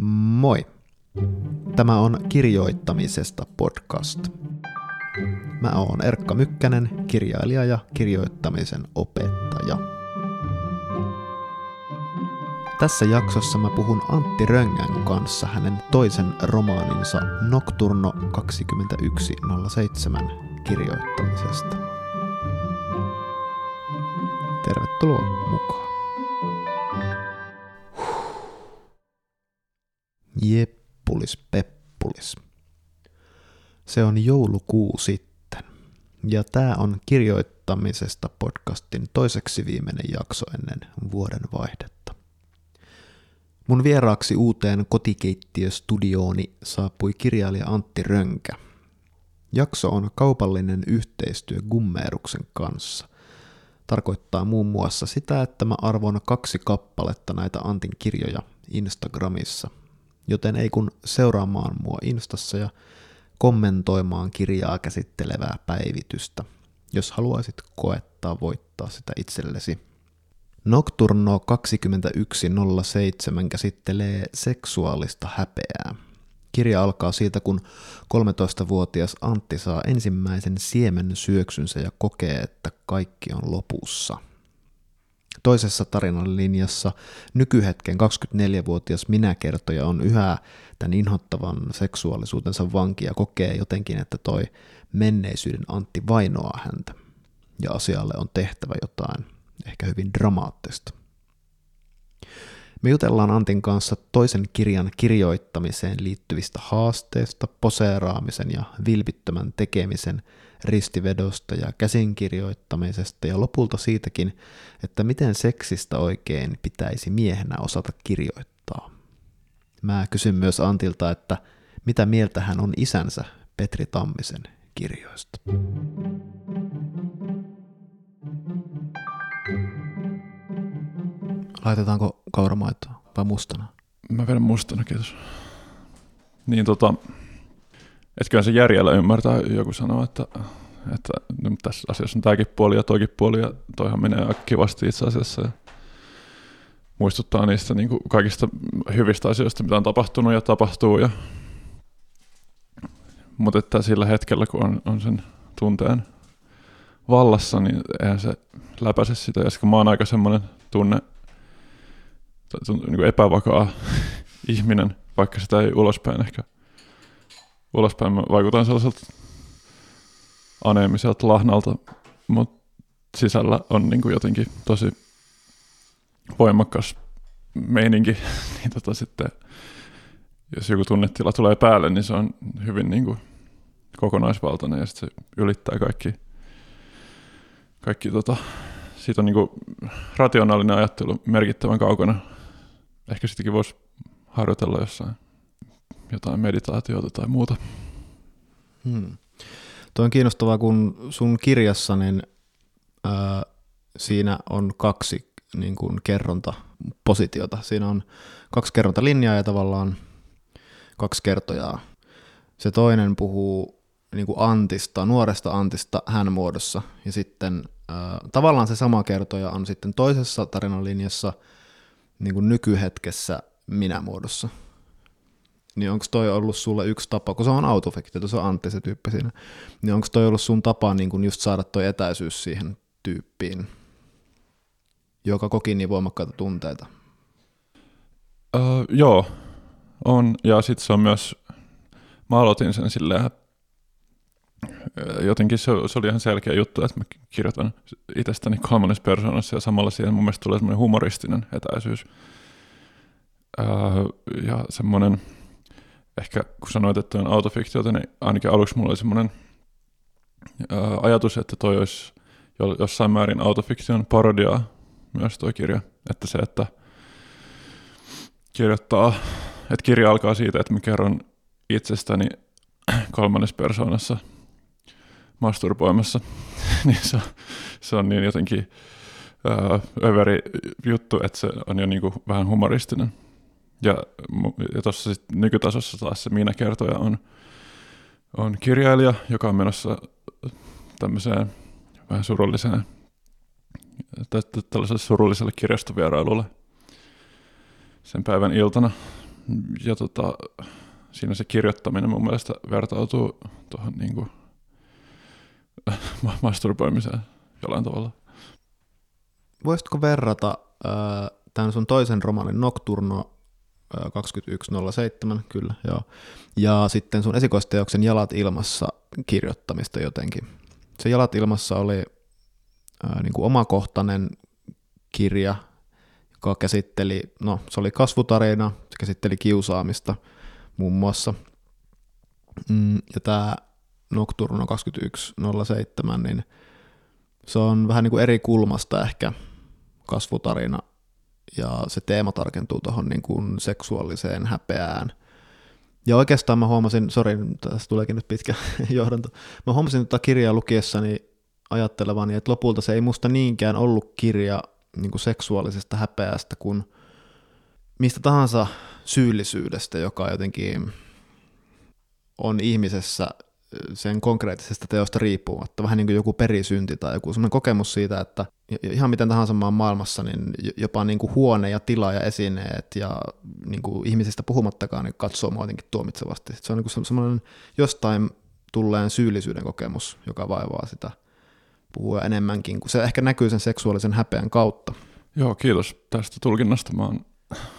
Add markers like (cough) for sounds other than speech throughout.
Moi! Tämä on Kirjoittamisesta podcast. Mä oon Erkka Mykkänen, kirjailija ja kirjoittamisen opettaja. Tässä jaksossa mä puhun Antti Röngän kanssa hänen toisen romaaninsa Nocturno 2107 kirjoittamisesta. Tervetuloa mukaan. Jeppulis peppulis. Se on joulukuu sitten. Ja tää on kirjoittamisesta podcastin toiseksi viimeinen jakso ennen vuoden vaihdetta. Mun vieraaksi uuteen kotikeittiöstudiooni saapui kirjailija Antti Rönkä. Jakso on kaupallinen yhteistyö Gummeeruksen kanssa. Tarkoittaa muun muassa sitä, että mä arvon kaksi kappaletta näitä Antin kirjoja Instagramissa joten ei kun seuraamaan mua Instassa ja kommentoimaan kirjaa käsittelevää päivitystä, jos haluaisit koettaa voittaa sitä itsellesi. Nocturno 2107 käsittelee seksuaalista häpeää. Kirja alkaa siitä, kun 13-vuotias Antti saa ensimmäisen siemen syöksynsä ja kokee, että kaikki on lopussa – Toisessa tarinan linjassa nykyhetken 24-vuotias minäkertoja on yhä tämän inhottavan seksuaalisuutensa vanki ja kokee jotenkin, että toi menneisyyden Antti vainoaa häntä ja asialle on tehtävä jotain ehkä hyvin dramaattista. Me jutellaan Antin kanssa toisen kirjan kirjoittamiseen liittyvistä haasteista, poseeraamisen ja vilpittömän tekemisen – ristivedosta ja käsinkirjoittamisesta ja lopulta siitäkin, että miten seksistä oikein pitäisi miehenä osata kirjoittaa. Mä kysyn myös Antilta, että mitä mieltä hän on isänsä Petri Tammisen kirjoista. Laitetaanko kauramaitoa vai mustana? Mä vedän mustana, kiitos. Niin tota, kyllä se järjellä ymmärtää, joku sanoo, että, että no, tässä asiassa on tämäkin puoli ja toikin puoli, ja toihan menee aika kivasti itse asiassa. Ja muistuttaa niistä niin kuin kaikista hyvistä asioista, mitä on tapahtunut ja tapahtuu. Ja... Mutta että sillä hetkellä, kun on, on sen tunteen vallassa, niin eihän se läpäise sitä. Ja kun mä oon aika semmoinen tunne, niin kuin epävakaa (laughs) ihminen, vaikka sitä ei ulospäin ehkä ulospäin mä vaikutan sellaiselta aneemiselta lahnalta, mutta sisällä on niin kuin jotenkin tosi voimakas meininki, (laughs) niin tota sitten, jos joku tunnetila tulee päälle, niin se on hyvin niin kuin kokonaisvaltainen ja sitten se ylittää kaikki, kaikki tota, siitä on niin kuin rationaalinen ajattelu merkittävän kaukana. Ehkä sitäkin voisi harjoitella jossain jotain meditaatiota tai muuta. Hmm. Tuo on kiinnostavaa, kun sun kirjassa niin, ää, siinä on kaksi niin kuin kerrontapositiota. Siinä on kaksi kerrontalinjaa ja tavallaan kaksi kertojaa. Se toinen puhuu niin kuin Antista, nuoresta Antista hän muodossa, ja sitten ää, tavallaan se sama kertoja on sitten toisessa tarinanlinjassa niin kuin nykyhetkessä minä muodossa niin onko toi ollut sulle yksi tapa, kun se on autofekti, se on Antti se tyyppi siinä, niin onko toi ollut sun tapa niin kun just saada toi etäisyys siihen tyyppiin, joka koki niin voimakkaita tunteita? Öö, joo, on. Ja sitten se on myös, mä aloitin sen silleen, jotenkin se, se oli ihan selkeä juttu, että mä kirjoitan itsestäni kolmannessa persoonassa ja samalla siihen mun mielestä tulee semmoinen humoristinen etäisyys. Öö, ja semmoinen, ehkä kun sanoit, että on autofiktiota, niin ainakin aluksi mulla oli semmoinen ajatus, että toi olisi jossain määrin autofiktion parodiaa myös tuo kirja. Että se, että kirjoittaa, että kirja alkaa siitä, että mä kerron itsestäni kolmannessa persoonassa masturboimassa, (laughs) niin se, se on niin jotenkin överi juttu, että se on jo niin kuin vähän humoristinen. Ja, ja tuossa nykytasossa taas se Miina kertoja on, on kirjailija, joka on menossa tämmöiseen vähän surulliseen, tällaiselle surulliselle kirjastovierailulle sen päivän iltana. ja tota, siinä se kirjoittaminen mun mielestä vertautuu tuohon niin kuin, masturboimiseen jollain tavalla. Voisitko verrata äh, tämän sun toisen romaanin Nocturno 2107, kyllä, joo. Ja sitten sun esikoisteoksen Jalat ilmassa kirjoittamista jotenkin. Se Jalat ilmassa oli ää, niin kuin omakohtainen kirja, joka käsitteli, no se oli kasvutarina, se käsitteli kiusaamista muun muassa. Mm, ja tämä Nocturno 2107, niin se on vähän niin kuin eri kulmasta ehkä kasvutarina ja se teema tarkentuu tuohon niin kuin seksuaaliseen häpeään. Ja oikeastaan mä huomasin, sori, tässä tuleekin nyt pitkä (laughs) johdanto, mä huomasin tätä kirjaa lukiessani ajattelevani, että lopulta se ei musta niinkään ollut kirja niin kuin seksuaalisesta häpeästä kuin mistä tahansa syyllisyydestä, joka jotenkin on ihmisessä sen konkreettisesta teosta riippumatta, vähän niin kuin joku perisynti tai joku semmoinen kokemus siitä, että ihan miten tahansa maan maailmassa, niin jopa niin kuin huone ja tila ja esineet ja niin kuin ihmisistä puhumattakaan niin katsoo mua jotenkin tuomitsevasti. Se on niin kuin semmoinen jostain tulleen syyllisyyden kokemus, joka vaivaa sitä puhua enemmänkin, kun se ehkä näkyy sen seksuaalisen häpeän kautta. Joo, kiitos tästä tulkinnasta. Mä oon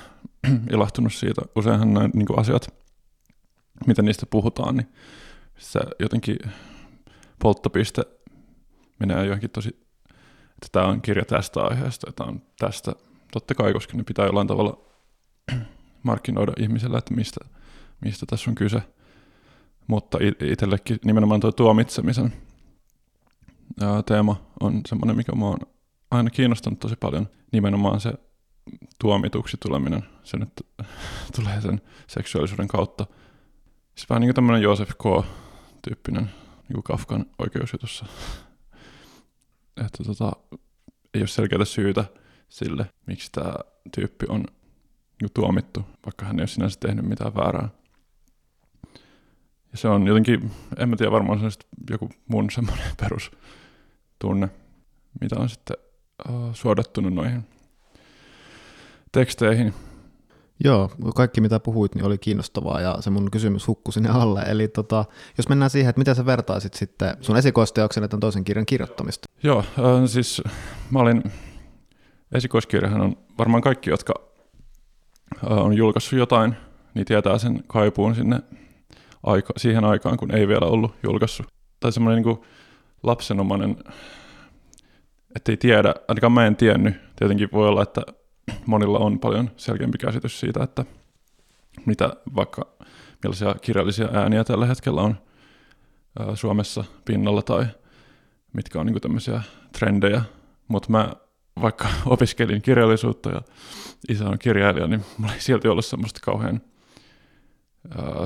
(clears throat) ilahtunut siitä. Useinhan nämä niin asiat, miten niistä puhutaan, niin se jotenkin polttopiste menee johonkin tosi, että tämä on kirja tästä aiheesta, että on tästä. Totta kai, koska ne pitää jollain tavalla (clears throat) markkinoida ihmiselle, että mistä, mistä tässä on kyse. Mutta itsellekin nimenomaan tuo tuomitsemisen teema on semmoinen, mikä mua on aina kiinnostanut tosi paljon. Nimenomaan se tuomituksi tuleminen, se nyt (laughs) tulee sen seksuaalisuuden kautta. Siis vähän niin kuin tämmöinen Joseph K tyyppinen niin Kafkan oikeusjutussa. (laughs) että tota, ei ole selkeää syytä sille, miksi tämä tyyppi on tuomittu, vaikka hän ei ole sinänsä tehnyt mitään väärää. Ja se on jotenkin, en mä tiedä, varmaan se joku mun (laughs) semmoinen perustunne, mitä on sitten uh, suodattunut noihin teksteihin. Joo, kaikki mitä puhuit niin oli kiinnostavaa ja se mun kysymys hukkui sinne alle. Eli tota, jos mennään siihen, että miten sä vertaisit sitten sun esikoisteoksen että toisen kirjan kirjoittamista? Joo, äh, siis mä olin, esikoiskirjahan on varmaan kaikki, jotka äh, on julkaissut jotain, niin tietää sen kaipuun sinne aika, siihen aikaan, kun ei vielä ollut julkaissut. Tai semmoinen niin lapsenomainen, ettei tiedä, ainakaan mä en tiennyt. Tietenkin voi olla, että monilla on paljon selkeämpi käsitys siitä, että mitä vaikka millaisia kirjallisia ääniä tällä hetkellä on Suomessa pinnalla tai mitkä on niin tämmöisiä trendejä. Mutta mä vaikka (laughs) opiskelin kirjallisuutta ja isä on kirjailija, niin mulla ei silti ollut semmoista kauhean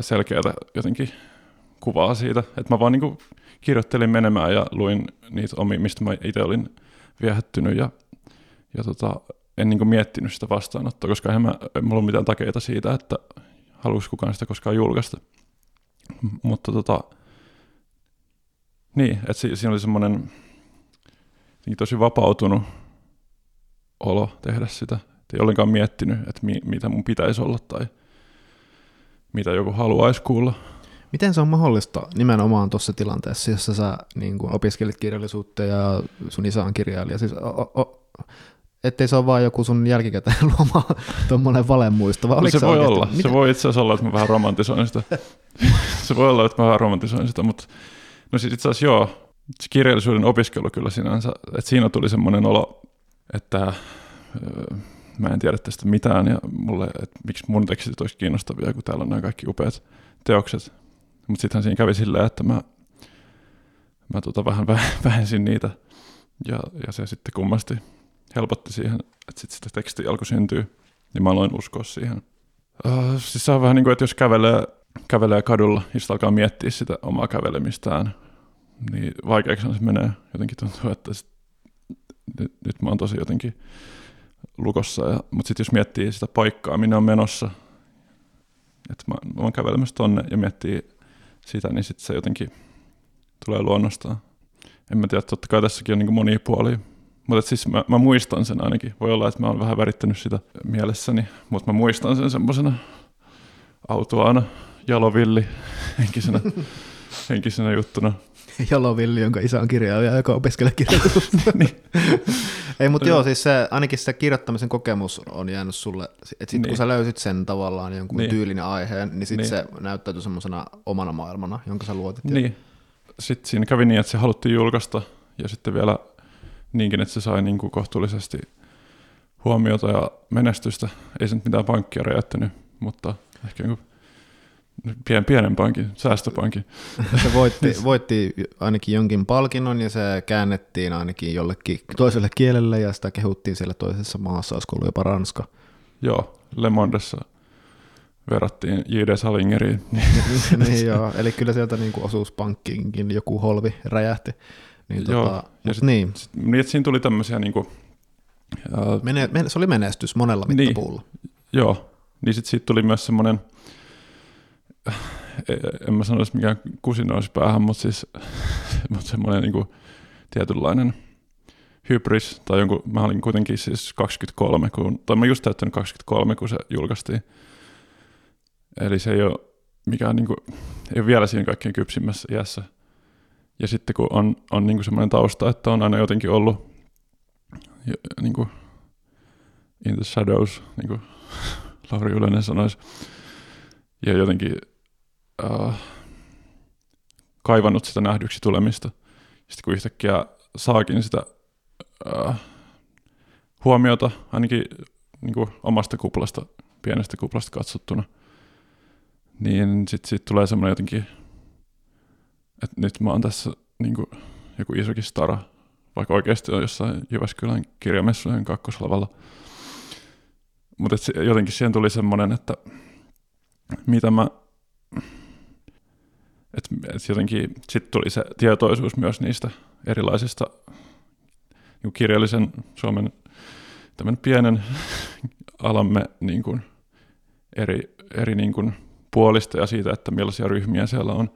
selkeää jotenkin kuvaa siitä, että mä vaan niin kirjoittelin menemään ja luin niitä omia, mistä mä itse olin viehättynyt ja, ja tota, en niin miettinyt sitä vastaanottoa, koska eihän mä, ei mulla ole mitään takeita siitä, että haluaisi kukaan sitä koskaan julkaista. Mutta tota, niin, että si- siinä oli semmoinen tosi vapautunut olo tehdä sitä. Et ei ollenkaan miettinyt, että mi- mitä mun pitäisi olla tai mitä joku haluaisi kuulla. Miten se on mahdollista nimenomaan tuossa tilanteessa, jossa sä niin opiskelit kirjallisuutta ja sun isä on kirjailija? Siis, o- o- ettei se ole vaan joku sun jälkikäteen (laughs) luoma tuommoinen valemuisto, vai no se, se voi olla. Mitä? Se voi itse asiassa olla, että mä vähän romantisoin sitä. (laughs) se voi olla, että mä vähän romantisoin sitä, mutta no siis itse asiassa joo, se kirjallisuuden opiskelu kyllä sinänsä, että siinä tuli semmoinen olo, että mä en tiedä tästä mitään ja mulle, että miksi mun tekstit olisi kiinnostavia, kun täällä on nämä kaikki upeat teokset. Mutta sittenhän siinä kävi silleen, että mä, mä tota vähän (laughs) vähensin niitä ja, ja se sitten kummasti helpotti siihen, että sit sitä tekstiä alkoi syntyä, niin mä aloin uskoa siihen. Uh, siis se on vähän niin kuin, että jos kävelee, kävelee kadulla ja sitten alkaa miettiä sitä omaa kävelemistään, niin vaikeaksi se menee. Jotenkin tuntuu, että sit, nyt, nyt mä oon tosi jotenkin lukossa. Ja, mutta sitten jos miettii sitä paikkaa, minne on menossa, että mä, mä oon kävelemässä tonne ja miettii sitä, niin sitten se jotenkin tulee luonnostaan. En mä tiedä, totta kai tässäkin on niin monia puolia, mutta siis mä, mä, muistan sen ainakin. Voi olla, että mä oon vähän värittänyt sitä mielessäni, mutta mä muistan sen semmoisena autoana, jalovilli henkisenä, (laughs) henkisenä juttuna. Jalovilli, jonka isä on kirjailija, joka opiskelee kirjoitusta. (laughs) niin. Ei, mutta joo, siis se, ainakin se kirjoittamisen kokemus on jäänyt sulle, että sitten niin. kun sä löysit sen tavallaan jonkun niin. tyylinen aiheen, niin sitten niin. se näyttäytyi semmoisena omana maailmana, jonka sä luotit. Niin. Sitten siinä kävi niin, että se haluttiin julkaista, ja sitten vielä niinkin, että se sai niin kuin kohtuullisesti huomiota ja menestystä. Ei se nyt mitään pankkia räjäyttänyt, mutta ehkä niin pien, pienen pankin, säästöpankin. (laughs) Se voitti, (laughs) voitti ainakin jonkin palkinnon ja se käännettiin ainakin jollekin toiselle kielelle ja sitä kehuttiin siellä toisessa maassa, olisiko ollut jopa Ranska. Joo, Le Mondessa verrattiin J.D. Salingeriin. (laughs) niin joo, eli kyllä sieltä niin kuin osuuspankkiinkin joku holvi räjähti. Niin, joo, tota, ja sit, niin. Sit, niin, että siinä tuli tämmöisiä niin kuin, uh, Mene, se oli menestys monella niin. mittapuulla. Niin, joo, niin sitten siitä tuli myös semmoinen – en mä sanoisi mikään kusinoisi päähän, mutta siis (laughs) mutta semmoinen niin kuin tietynlainen hybris, tai jonkun, mä olin kuitenkin siis 23, kun, tai mä just täyttänyt 23, kun se julkaistiin. Eli se ei ole mikään, niin kuin, ei ole vielä siinä kaikkein kypsimmässä iässä. Ja sitten kun on, on niin semmoinen tausta, että on aina jotenkin ollut niin kuin, in the shadows, niin kuin (laughs) Lauri Ylönen sanoisi, ja jotenkin äh, kaivannut sitä nähdyksi tulemista. Sitten kun yhtäkkiä saakin sitä äh, huomiota, ainakin niin kuin omasta kuplasta, pienestä kuplasta katsottuna, niin sitten sit tulee semmoinen jotenkin, että nyt mä oon tässä niin kuin joku isokin stara, vaikka oikeasti on jossain Jyväskylän kirjamessujen kakkoslavalla. Mutta jotenkin siihen tuli semmoinen, että mitä mä että et jotenkin sitten tuli se tietoisuus myös niistä erilaisista niin kirjallisen Suomen tämän pienen (laughs) alamme niin kuin eri, eri niin kuin puolista ja siitä, että millaisia ryhmiä siellä on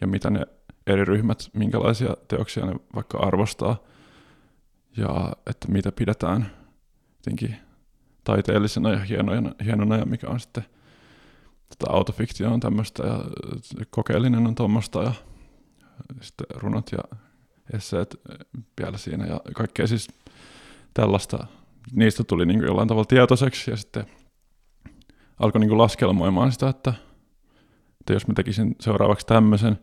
ja mitä ne eri ryhmät, minkälaisia teoksia ne vaikka arvostaa ja että mitä pidetään jotenkin taiteellisena ja hienona, hienona ja mikä on sitten – tota, autofiktio on tämmöistä ja kokeellinen on tuommoista ja sitten runot ja esseet vielä siinä ja kaikkea siis tällaista. Niistä tuli niin kuin jollain tavalla tietoiseksi ja sitten alkoi niin kuin laskelmoimaan sitä, että, että jos mä tekisin seuraavaksi tämmöisen,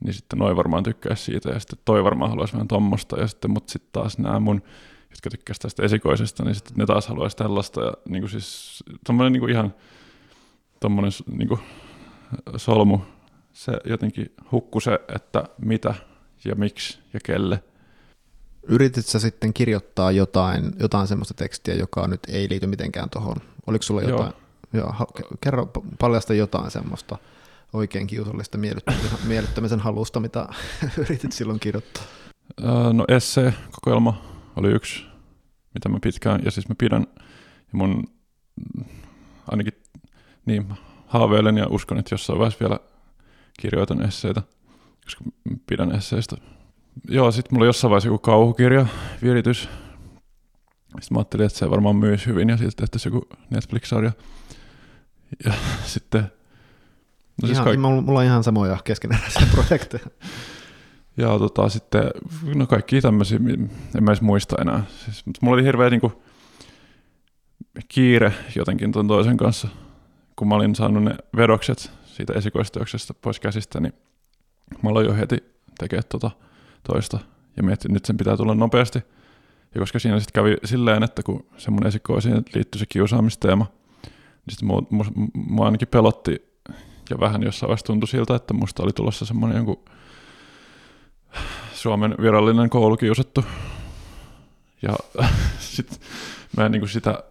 niin sitten noin varmaan tykkäisi siitä ja sitten toi varmaan haluaisi vähän tommosta ja sitten mut sitten taas nämä mun, jotka tykkäisi tästä esikoisesta, niin sitten ne taas haluaisi tällaista ja niin kuin siis tommoinen niin kuin ihan tuommoinen niin solmu, se jotenkin hukku se, että mitä ja miksi ja kelle. Yritit sä sitten kirjoittaa jotain, jotain semmoista tekstiä, joka nyt ei liity mitenkään tuohon? Oliko sulla jotain? Joo. Joo, kerro paljasta jotain semmoista oikein kiusallista miellyttämisen, (laughs) miellyttämisen halusta, mitä (laughs) yritit silloin kirjoittaa? No esse-kokoelma oli yksi, mitä mä pitkään, ja siis mä pidän, ja mun ainakin niin, haaveilen ja uskon, että jossain vaiheessa vielä kirjoitan esseitä, koska pidän esseistä. Joo, sitten mulla oli jossain vaiheessa joku kauhukirja, viritys. Sitten mä ajattelin, että se varmaan myisi hyvin ja sitten tehtäisiin joku Netflix-sarja. Ja (laughs) sitten... No siis ihan, kaik- mulla on ihan samoja keskeneräisiä (laughs) projekteja. Ja tota, sitten, no kaikki tämmöisiä, en mä edes muista enää. Siis, mutta mulla oli hirveä niin kuin, kiire jotenkin ton toisen kanssa – kun mä olin saanut ne vedokset siitä esikoisteoksesta pois käsistä, niin mä aloin jo heti tekemään tuota toista ja mietin, että nyt sen pitää tulla nopeasti. Ja koska siinä sitten kävi silleen, että kun se mun esikoisiin liittyi se kiusaamisteema, niin sitten mua, mua, mua ainakin pelotti ja vähän jossain vaiheessa tuntui siltä, että musta oli tulossa semmoinen jonkun Suomen virallinen koulukiusattu. Ja (laughs) sitten mä en niin kuin sitä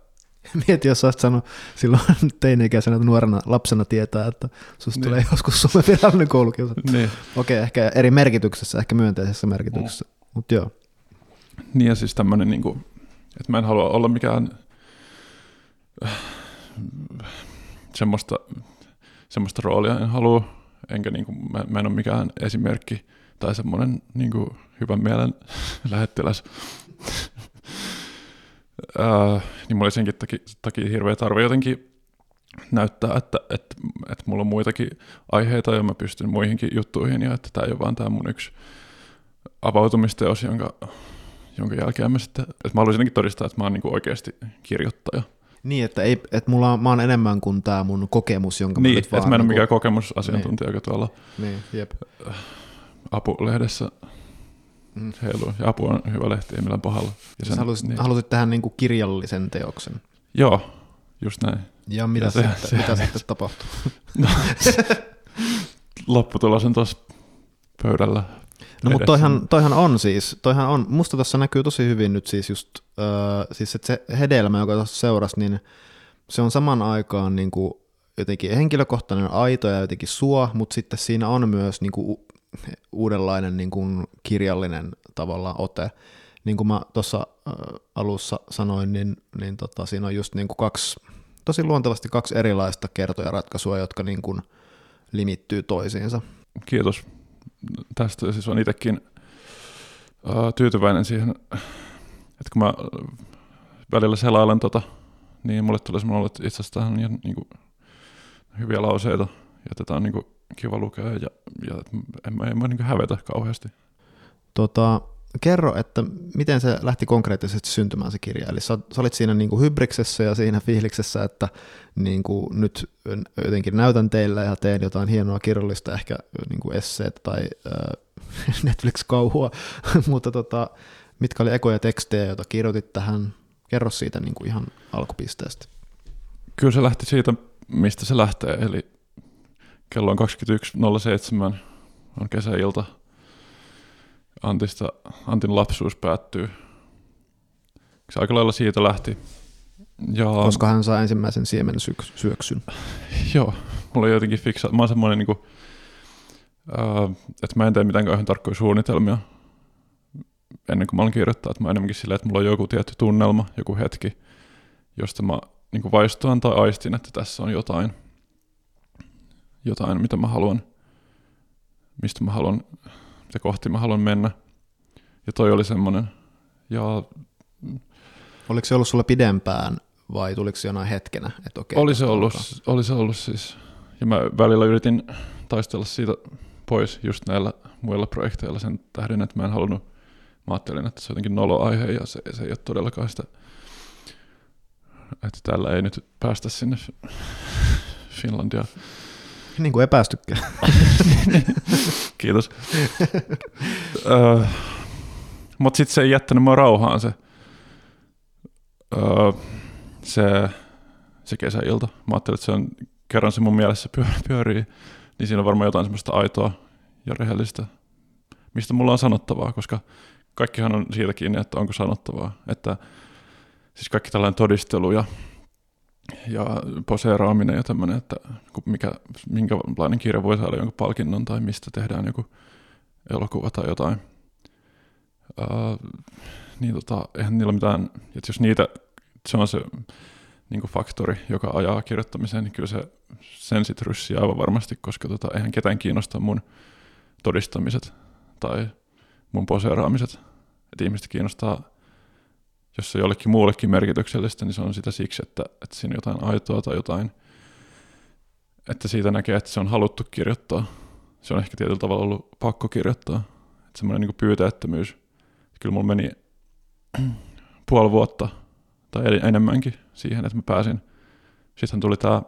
Mieti, jos olisit sanonut silloin (laughs) teini-ikäisenä nuorena lapsena tietää, että susta niin. tulee joskus Suomen virallinen koulukiusa. Niin. Okei, okay, ehkä eri merkityksessä, ehkä myönteisessä merkityksessä, mm. mutta joo. Niin ja siis tämmöinen, niin kuin, että mä en halua olla mikään äh, semmoista, semmoista roolia en halua, enkä niin kuin, mä, mä en ole mikään esimerkki tai semmoinen niin kuin, hyvän mielen (laughs) lähettiläs (laughs) Äh, niin mulla oli senkin takia, takia hirveä tarve jotenkin näyttää, että, että, että mulla on muitakin aiheita ja mä pystyn muihinkin juttuihin ja että tämä ei ole vaan tämä mun yksi avautumisteos, jonka, jonka jälkeen mä sitten, että mä haluaisin todistaa, että mä oon niin oikeasti kirjoittaja. Niin, että, ei, että mulla on, mä oon enemmän kuin tämä mun kokemus, jonka niin, mä nyt vaan... että mä en ole niin mikään kokemusasiantuntija, niin. joka tuolla niin, jep. apulehdessä mm. heiluu. Ja apu on hyvä lehti, ei millään pahalla. Ja sen, halusit, niin. halusit tehdä niin kuin kirjallisen teoksen. Joo, just näin. Ja mitä, ja se, sitten, se, mitä se, sitten tapahtuu? (laughs) No, (laughs) lopputulos on tuossa pöydällä. No mutta toihan, toihan, on siis, toihan on, musta tuossa näkyy tosi hyvin nyt siis just, äh, siis että se hedelmä, joka tuossa seurasi, niin se on saman aikaan niin kuin jotenkin henkilökohtainen aito ja jotenkin suo, mutta sitten siinä on myös niin kuin uudenlainen niin kuin kirjallinen tavallaan ote. Niin kuin mä tuossa alussa sanoin, niin, niin tota, siinä on just niin kuin kaksi, tosi luontevasti kaksi erilaista kertoja ratkaisua, jotka niin kuin limittyy toisiinsa. Kiitos tästä. Siis on itsekin tyytyväinen siihen, että kun mä välillä selailen tota, niin mulle tulee semmoinen että itse asiassa on niin kuin, hyviä lauseita ja tätä on niin kuin, kiva lukea ja, ja en mä, en mä niin hävetä kauheasti. Tota, kerro, että miten se lähti konkreettisesti syntymään se kirja. Eli sä, sä olit siinä niin kuin hybriksessä ja siinä fiiliksessä, että niin kuin nyt jotenkin näytän teille ja teen jotain hienoa kirjallista, ehkä niin kuin esseet tai äh, (laughs) Netflix-kauhua, (laughs) mutta tota, mitkä oli ekoja tekstejä, joita kirjoitit tähän? Kerro siitä niin kuin ihan alkupisteestä. Kyllä se lähti siitä, mistä se lähtee, eli kello on 21.07, on kesäilta. Antista, Antin lapsuus päättyy. Se aika lailla siitä lähti. Ja... Koska hän saa ensimmäisen siemen syöksyn. Joo, mulla on jotenkin fiksa. Mä oon semmoinen, niin kuin, äh, että mä en tee mitään kauhean tarkkoja suunnitelmia ennen kuin mä alan kirjoittaa. Että mä enemmänkin silleen, että mulla on joku tietty tunnelma, joku hetki, josta mä niin vaistoan tai aistin, että tässä on jotain jotain, mitä mä haluan, mistä mä haluan, mitä kohti mä haluan mennä. Ja toi oli semmoinen. Ja, Oliko se ollut sulla pidempään vai tuliko se jonain hetkenä? Että okei, oli, se ollut, oli se ollut siis. Ja mä välillä yritin taistella siitä pois just näillä muilla projekteilla sen tähden, että mä en halunnut, mä ajattelin, että se on jotenkin nolo-aihe ja se, se ei ole todellakaan sitä, että tällä ei nyt päästä sinne Finlandia (laughs) niin kuin epästykään. (laughs) Kiitos. uh, Mutta sitten se ei jättänyt mua rauhaan se, uh, se, se kesäilta. Mä ajattelin, että se on, kerran se mun mielessä pyörii, niin siinä on varmaan jotain semmoista aitoa ja rehellistä, mistä mulla on sanottavaa, koska kaikkihan on siitä kiinni, että onko sanottavaa. Että siis kaikki tällainen todistelu ja ja poseeraaminen ja tämmöinen, että mikä, minkälainen kirja voi saada jonkun palkinnon tai mistä tehdään joku elokuva tai jotain. Uh, niin tota, eihän niillä mitään, että jos niitä, se on se niin faktori, joka ajaa kirjoittamiseen, niin kyllä se sen sit ryssii aivan varmasti, koska tota, eihän ketään kiinnosta mun todistamiset tai mun poseeraamiset. Että ihmistä kiinnostaa jos se jollekin muullekin merkityksellistä, niin se on sitä siksi, että, että siinä on jotain aitoa tai jotain, että siitä näkee, että se on haluttu kirjoittaa. Se on ehkä tietyllä tavalla ollut pakko kirjoittaa. Että semmoinen niin pyyteettömyys. Kyllä mulla meni (clears throat) puoli vuotta tai enemmänkin siihen, että mä pääsin. Sitten tuli tämä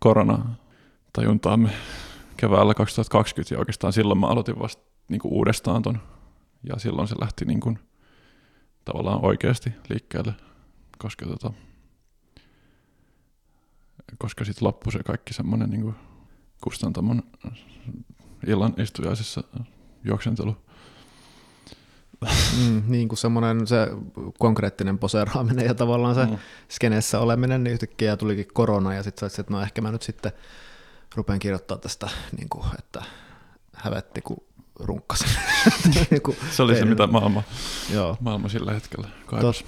korona tajuntaamme keväällä 2020 ja oikeastaan silloin mä aloitin vasta niin uudestaan ton. Ja silloin se lähti niin kuin tavallaan oikeasti liikkeelle, koska, tota, koska sitten loppui se kaikki semmoinen niin kustantamon illan istujaisissa juoksentelu. Mm, niin kuin semmoinen se konkreettinen poseeraaminen ja tavallaan se mm. skeneessä oleminen, niin yhtäkkiä tulikin korona ja sitten että no ehkä mä nyt sitten rupean kirjoittaa tästä, niin kuin, että hävetti, kun runkkasin. (laughs) Se oli se, mitä maailma, Joo. maailma sillä hetkellä kaipasi.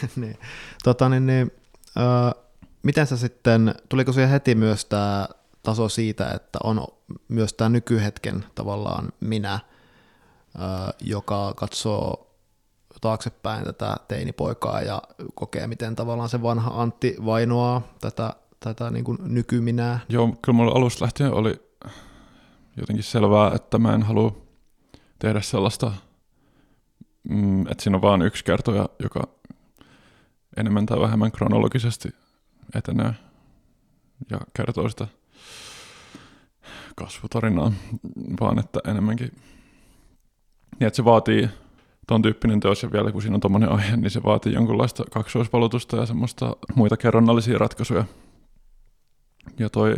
Tot, (laughs) niin. Tota, niin, niin, äh, miten sä sitten, tuliko siihen heti myös tämä taso siitä, että on myös tämä nykyhetken tavallaan minä, äh, joka katsoo taaksepäin tätä teinipoikaa ja kokee, miten tavallaan se vanha Antti vainoaa tätä tätä niin kuin nykyminää. Joo, kyllä mulla alusta lähtien oli jotenkin selvää, että mä en halua tehdä sellaista, mm, että siinä on vain yksi kertoja, joka enemmän tai vähemmän kronologisesti etenee ja kertoo sitä kasvutarinaa, vaan että enemmänkin niin, että se vaatii ton tyyppinen teos ja vielä kun siinä on tommonen aihe, niin se vaatii jonkunlaista kaksoisvalutusta ja semmoista muita kerronnallisia ratkaisuja. Ja toi,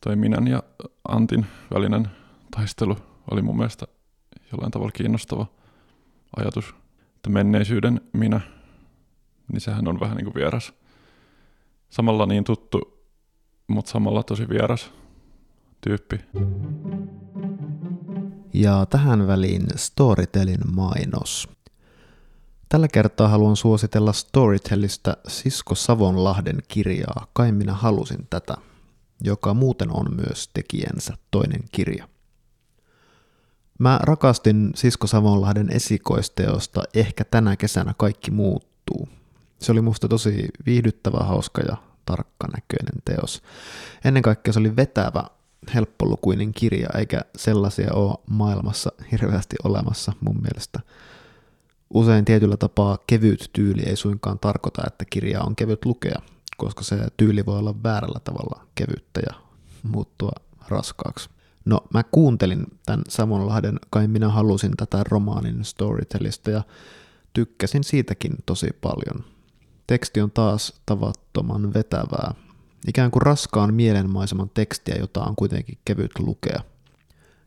toi minän ja Antin välinen taistelu oli mun mielestä jollain tavalla kiinnostava ajatus, että menneisyyden minä, niin sehän on vähän niin kuin vieras. Samalla niin tuttu, mutta samalla tosi vieras tyyppi. Ja tähän väliin Storytelin mainos. Tällä kertaa haluan suositella Storytellistä Sisko Savonlahden kirjaa Kai minä halusin tätä, joka muuten on myös tekijänsä toinen kirja. Mä rakastin Sisko Savonlahden esikoisteosta Ehkä tänä kesänä kaikki muuttuu. Se oli musta tosi viihdyttävä, hauska ja tarkkanäköinen teos. Ennen kaikkea se oli vetävä helppolukuinen kirja, eikä sellaisia ole maailmassa hirveästi olemassa mun mielestä. Usein tietyllä tapaa kevyt tyyli ei suinkaan tarkoita, että kirja on kevyt lukea, koska se tyyli voi olla väärällä tavalla kevyttä ja muuttua raskaaksi. No, mä kuuntelin tämän Savonlahden Kai minä halusin tätä romaanin storytellista ja tykkäsin siitäkin tosi paljon. Teksti on taas tavattoman vetävää, ikään kuin raskaan mielenmaiseman tekstiä, jota on kuitenkin kevyt lukea.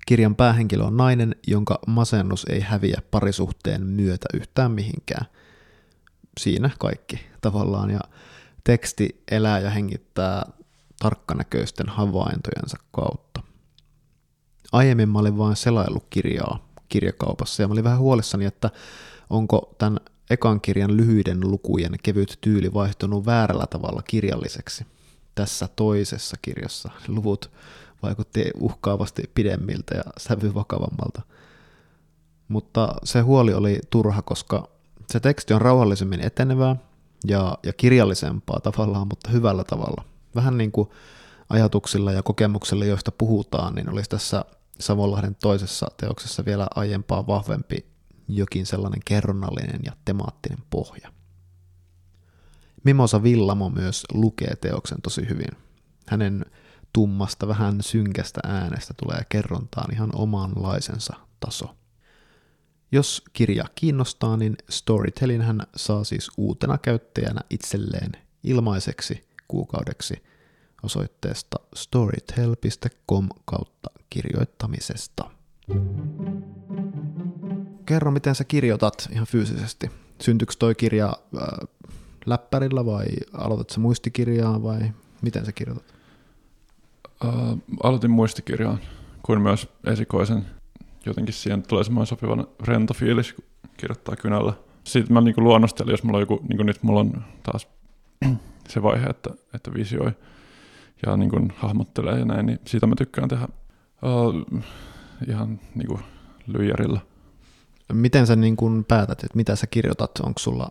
Kirjan päähenkilö on nainen, jonka masennus ei häviä parisuhteen myötä yhtään mihinkään. Siinä kaikki tavallaan, ja teksti elää ja hengittää tarkkanäköisten havaintojensa kautta. Aiemmin mä olin vain selaillut kirjaa kirjakaupassa ja mä olin vähän huolissani, että onko tämän ekan kirjan lyhyiden lukujen kevyt tyyli vaihtunut väärällä tavalla kirjalliseksi – tässä toisessa kirjassa luvut vaikutti uhkaavasti pidemmiltä ja sävy vakavammalta. Mutta se huoli oli turha, koska se teksti on rauhallisemmin etenevää ja, ja kirjallisempaa tavallaan, mutta hyvällä tavalla. Vähän niin kuin ajatuksilla ja kokemuksilla, joista puhutaan, niin olisi tässä Savonlahden toisessa teoksessa vielä aiempaa vahvempi jokin sellainen kerronnallinen ja temaattinen pohja. Mimosa Villamo myös lukee teoksen tosi hyvin. Hänen tummasta, vähän synkästä äänestä tulee kerrontaan ihan omanlaisensa taso. Jos kirja kiinnostaa, niin Storytelin hän saa siis uutena käyttäjänä itselleen ilmaiseksi kuukaudeksi osoitteesta storytel.com kautta kirjoittamisesta. Kerro, miten sä kirjoitat ihan fyysisesti. Syntyykö toi kirja äh, läppärillä vai aloitat sä muistikirjaa vai miten sä kirjoitat? Uh, aloitin muistikirjaan, kuin myös esikoisen. Jotenkin siihen tulee semmoinen sopivan rento fiilis, kun kirjoittaa kynällä. Sitten mä niin luonnostelin, jos mulla on joku, niin kuin nyt mulla on taas (clears throat) se vaihe, että, että visioi ja niin kuin hahmottelee ja näin, niin siitä mä tykkään tehdä uh, ihan niin kuin lyijärillä. Miten sä niin kuin päätät, että mitä sä kirjoitat? Onko sulla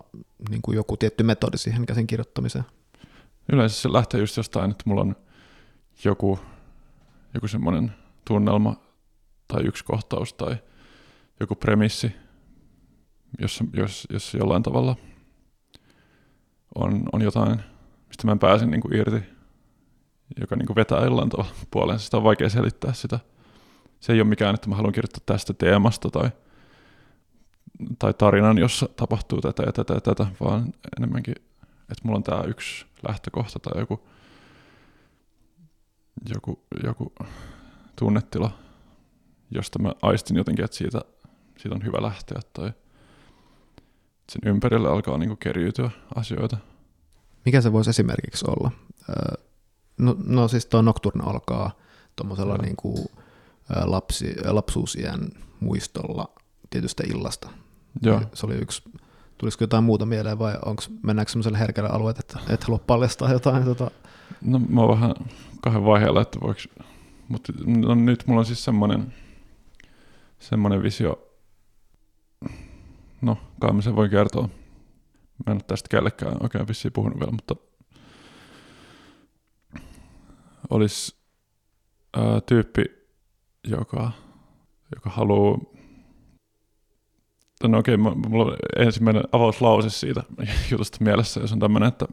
niin kuin joku tietty metodi siihen käsin kirjoittamiseen? Yleensä se lähtee just jostain, että mulla on joku, joku semmoinen tunnelma tai yksi kohtaus tai joku premissi, jossa, jos, jos jollain tavalla on, on jotain, mistä mä en pääse niin kuin irti, joka niin kuin vetää jollain tavalla (laughs) puoleen. Sitä on vaikea selittää sitä. Se ei ole mikään, että mä haluan kirjoittaa tästä teemasta tai – tai tarinan, jossa tapahtuu tätä ja tätä ja tätä, vaan enemmänkin, että mulla on tämä yksi lähtökohta tai joku, joku, joku tunnetila, josta mä aistin jotenkin, että siitä, siitä on hyvä lähteä tai sen ympärille alkaa niinku keriytyä asioita. Mikä se voisi esimerkiksi olla? No, no siis tuo Nocturne alkaa tuommoisella niinku lapsi, lapsuusien muistolla tietystä illasta. Joo. Se oli yksi. Tulisiko jotain muuta mieleen vai onko, mennäänkö sellaiselle herkälle alueelle, että et halua paljastaa jotain? Tota... No mä oon vähän kahden vaiheella, että voiko, mutta no, nyt mulla on siis semmoinen, semmoinen visio, no kai mä sen voi kertoa. Mä en ole tästä kellekään oikein vissiin puhunut vielä, mutta olisi ää, tyyppi, joka, joka haluaa No okei, okay, mulla on ensimmäinen avauslause siitä (laughs) jutusta mielessä, jos on tämmöinen, että,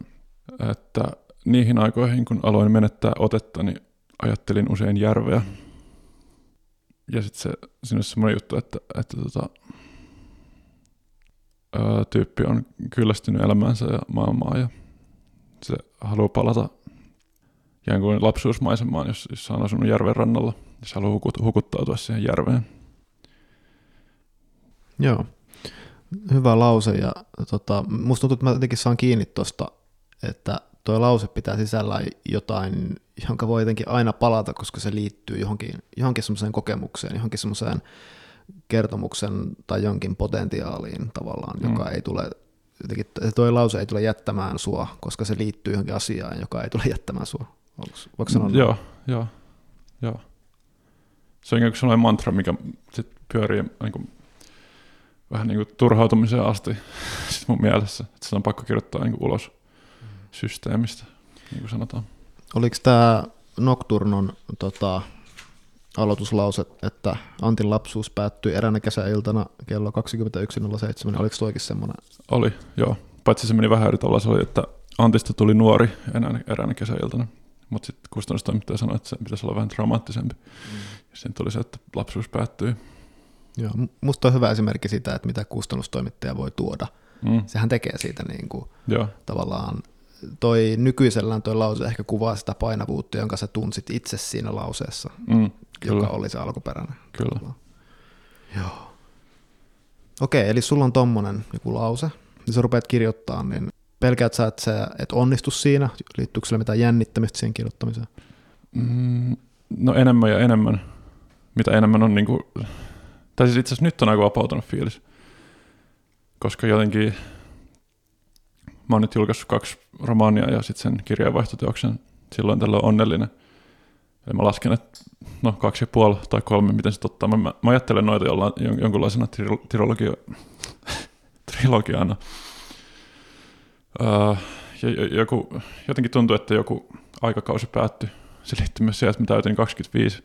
että niihin aikoihin, kun aloin menettää otetta, niin ajattelin usein järveä. Ja sitten se, siinä on semmoinen juttu, että, että tota, ää, tyyppi on kyllästynyt elämäänsä ja maailmaan ja se haluaa palata ikään kuin lapsuusmaisemaan, jos, jos on asunut järven rannalla. Ja se haluaa hukut, hukuttautua siihen järveen. Joo, hyvä lause ja tota, musta tuntuu, että mä jotenkin saan kiinni tuosta, että tuo lause pitää sisällä jotain, jonka voi jotenkin aina palata, koska se liittyy johonkin, johonkin semmoiseen kokemukseen, johonkin semmoiseen kertomuksen tai jonkin potentiaaliin tavallaan, mm. joka ei tule, jotenkin tuo lause ei tule jättämään sua, koska se liittyy johonkin asiaan, joka ei tule jättämään sua. voiko sanoa? Joo, joo, joo. Se on kuin sellainen mantra, mikä sit pyörii niin kuin vähän niin kuin turhautumiseen asti sit (laughs) mun mielessä, että se on pakko kirjoittaa niin kuin ulos systeemistä, niin kuin sanotaan. Oliko tämä Nocturnon tota, aloituslause, että Antin lapsuus päättyi eräänä kesäiltana kello 21.07, oliko toikin semmoinen? Oli, joo. Paitsi se meni vähän eri tavalla, se oli, että Antista tuli nuori enää eräänä kesäiltana, mutta sitten kustannustoimittaja sanoi, että se pitäisi olla vähän dramaattisempi. Mm. Ja sitten tuli se, että lapsuus päättyi Joo, musta on hyvä esimerkki sitä, että mitä kustannustoimittaja voi tuoda. Mm. Sehän tekee siitä niin kuin, Joo. tavallaan, toi nykyisellään toi lause ehkä kuvaa sitä painavuutta, jonka sä tunsit itse siinä lauseessa, mm, joka oli se alkuperäinen. Kyllä. Tavallaan. Joo. Okei, eli sulla on tommonen joku lause, niin sä rupeat kirjoittaa, niin pelkäät sä, että sä et onnistu siinä? Liittyykö sille mitään jännittämistä siihen kirjoittamiseen? Mm, no enemmän ja enemmän. Mitä enemmän on niin kuin tai siis itse asiassa nyt on aika vapautunut fiilis. Koska jotenkin mä oon nyt julkaissut kaksi romaania ja sitten sen kirjeenvaihtoteoksen silloin tällä on onnellinen. Eli mä lasken, että no kaksi ja puoli tai kolme, miten se ottaa. Mä, mä ajattelen noita jollain, jonkunlaisena trilogia, (laughs) trilogiana. Uh, ja, joku, jotenkin tuntuu, että joku aikakausi päättyi. Se liittyy myös siihen, että mä täytin 25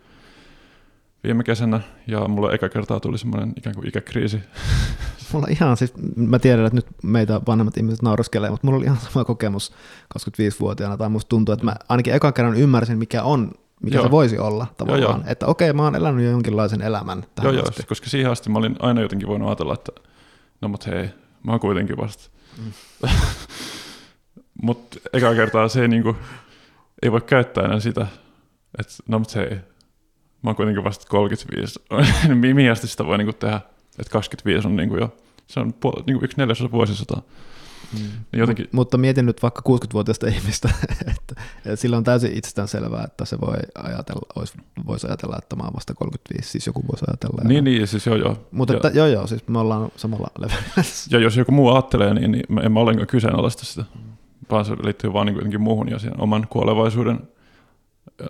viime kesänä ja mulle eka kertaa tuli semmoinen ikään kuin ikäkriisi. (laughs) Mulla ihan siis, mä tiedän, että nyt meitä vanhemmat ihmiset nauraskelee, mutta mulla oli ihan sama kokemus 25-vuotiaana, tai musta tuntuu, että mä ainakin eka kerran ymmärsin, mikä on, mikä joo. se voisi olla tavallaan, joo, joo. että okei, mä oon elänyt jo jonkinlaisen elämän tähän Joo, asti. joo, koska siihen asti mä olin aina jotenkin voinut ajatella, että no mut hei, mä oon kuitenkin vasta. Mm. (laughs) mutta eka kertaa se ei, niinku, ei voi käyttää enää sitä, että no mut hei, mä oon kuitenkin vasta 35. (laughs) Mihin asti sitä voi niinku tehdä? Että 25 on niinku jo, se on puol- niinku yksi neljäsosa vuosisataa. Mm. Niin jotenkin... Mut, mutta mietin nyt vaikka 60-vuotiaista (laughs) ihmistä, että, että sillä on täysin itsestään selvää, että se voi ajatella, olisi, voisi ajatella, että mä oon vasta 35, siis joku voisi ajatella. Niin, niin siis joo joo. Mutta että, joo joo, siis me ollaan samalla levelillä. Ja jos joku muu ajattelee, niin, niin en mä ollenkaan kyseenalaista sitä, mm. vaan se liittyy vaan niin muuhun ja siihen oman kuolevaisuuden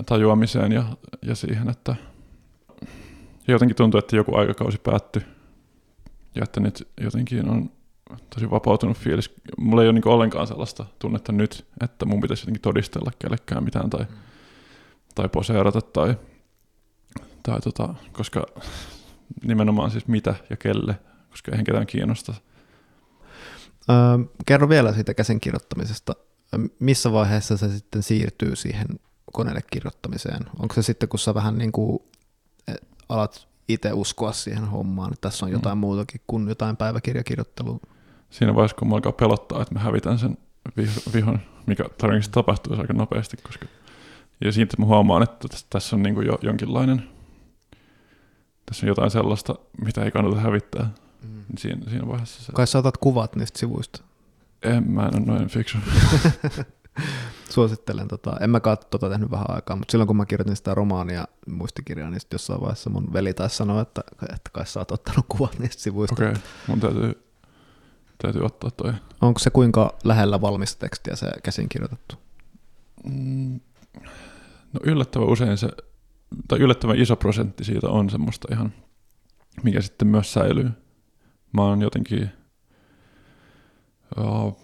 tajuamiseen ja, ja siihen, että jotenkin tuntuu, että joku aikakausi päättyi ja että nyt jotenkin on tosi vapautunut fiilis. Mulla ei ole niin ollenkaan sellaista tunnetta nyt, että mun pitäisi jotenkin todistella kellekään mitään tai, tai poseerata tai, tai tota, koska nimenomaan siis mitä ja kelle, koska eihän ketään kiinnosta. Öö, kerro vielä siitä käsinkirjoittamisesta. Missä vaiheessa se sitten siirtyy siihen koneelle kirjoittamiseen? Onko se sitten, kun sä vähän niin kuin alat itse uskoa siihen hommaan, että tässä on jotain mm. muutakin kuin jotain päiväkirjakirjoittelua? Siinä vaiheessa, kun mä alkaa pelottaa, että mä hävitän sen vihon, mikä todennäköisesti tapahtuu aika nopeasti, koska ja siitä mä huomaan, että tässä on niin kuin jo jonkinlainen, tässä on jotain sellaista, mitä ei kannata hävittää. Mm. Siinä, siinä vaiheessa se... Kai sä otat kuvat niistä sivuista. En, mä en ole noin fiksu. (laughs) (laughs) suosittelen. Tota, en mä katso tota tehnyt vähän aikaa, mutta silloin kun mä kirjoitin sitä romaania muistikirjaa, niin jossain vaiheessa mun veli taisi sanoa, että, että kai sä oot ottanut kuvat niistä sivuista. Okei, okay. mun täytyy, täytyy ottaa toi. Onko se kuinka lähellä valmista tekstiä se käsin kirjoitettu? Mm, no yllättävän usein se, tai yllättävän iso prosentti siitä on semmoista ihan, mikä sitten myös säilyy. Mä oon jotenkin, oh,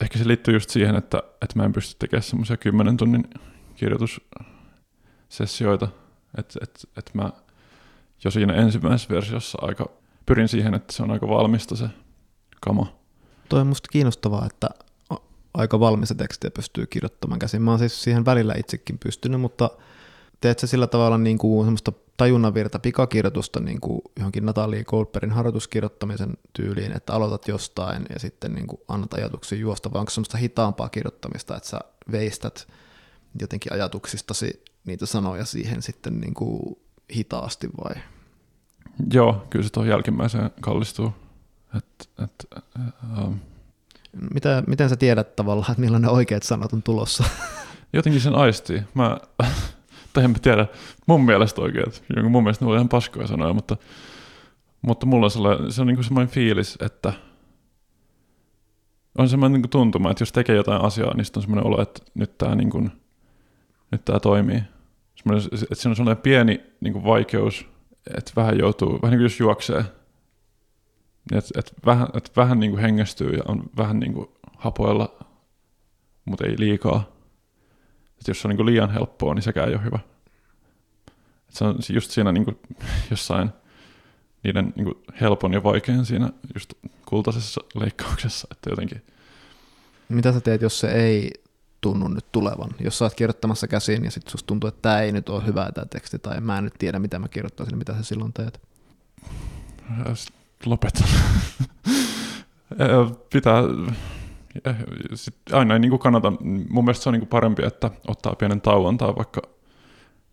ehkä se liittyy just siihen, että, että mä en pysty tekemään semmoisia 10 tunnin kirjoitussessioita, että et, et mä jo siinä ensimmäisessä versiossa aika pyrin siihen, että se on aika valmista se kama. Toi on musta kiinnostavaa, että aika valmista tekstiä pystyy kirjoittamaan käsin. Mä oon siis siihen välillä itsekin pystynyt, mutta teet sä sillä tavalla niin kuin semmoista tajunnanvirta pikakirjoitusta niin kuin johonkin Natalie Goldbergin harjoituskirjoittamisen tyyliin, että aloitat jostain ja sitten niin kuin annat ajatuksia juosta, vai onko semmoista hitaampaa kirjoittamista, että sä veistät jotenkin ajatuksistasi niitä sanoja siihen sitten niin kuin hitaasti vai? Joo, kyllä se tuohon jälkimmäiseen kallistuu. Et, et, uh, Mitä, miten sä tiedät tavallaan, että millainen oikeat sanat on tulossa? Jotenkin sen aistii. Mä, tai en tiedä, mun mielestä oikeat. Mun mielestä ne oli ihan paskoja sanoja, mutta, mutta mulla on sellainen, se on niin kuin semmoinen fiilis, että on semmoinen niin tuntuma, että jos tekee jotain asiaa, niin sitten on semmoinen olo, että nyt tämä niin kuin, nyt tää toimii. Että siinä on sellainen pieni niin kuin vaikeus, että vähän joutuu, vähän niin kuin jos juoksee, että et vähän, et vähän niin kuin hengästyy ja on vähän niin kuin hapoilla, mutta ei liikaa. Et jos se on niin kuin liian helppoa, niin sekään ei ole hyvä. Et se on just siinä niin kuin (laughs) jossain niiden niin kuin helpon ja vaikean siinä just kultaisessa leikkauksessa, että jotenkin. Mitä sä teet, jos se ei tunnu nyt tulevan. Jos sä oot kirjoittamassa käsiin ja sitten susta tuntuu, että tämä ei nyt ole hyvä tämä teksti tai mä en nyt tiedä mitä mä kirjoittaisin, niin mitä sä silloin teet? Lopetan. (laughs) Pitää sit aina niin kuin kannata, mun mielestä se on niin kuin parempi, että ottaa pienen tauon tai vaikka,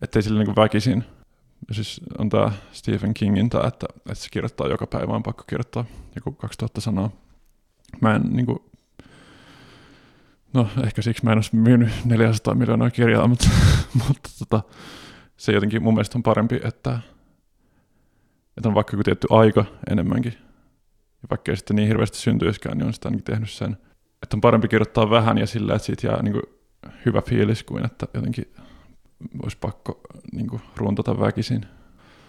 ettei sille niin kuin väkisin. Siis on tämä Stephen Kingin tämä, että, että se kirjoittaa joka päivä, on pakko kirjoittaa joku 2000 sanaa. Mä en niin kuin, No ehkä siksi mä en olisi myynyt 400 miljoonaa kirjaa, mutta, (laughs) mutta tota, se jotenkin mun mielestä on parempi, että, että on vaikka joku tietty aika enemmänkin. Ja vaikka ei sitten niin hirveästi syntyiskään, niin on sitä ainakin tehnyt sen. Että on parempi kirjoittaa vähän ja sillä, että siitä jää niin kuin hyvä fiilis kuin että jotenkin olisi pakko niin kuin runtata väkisin.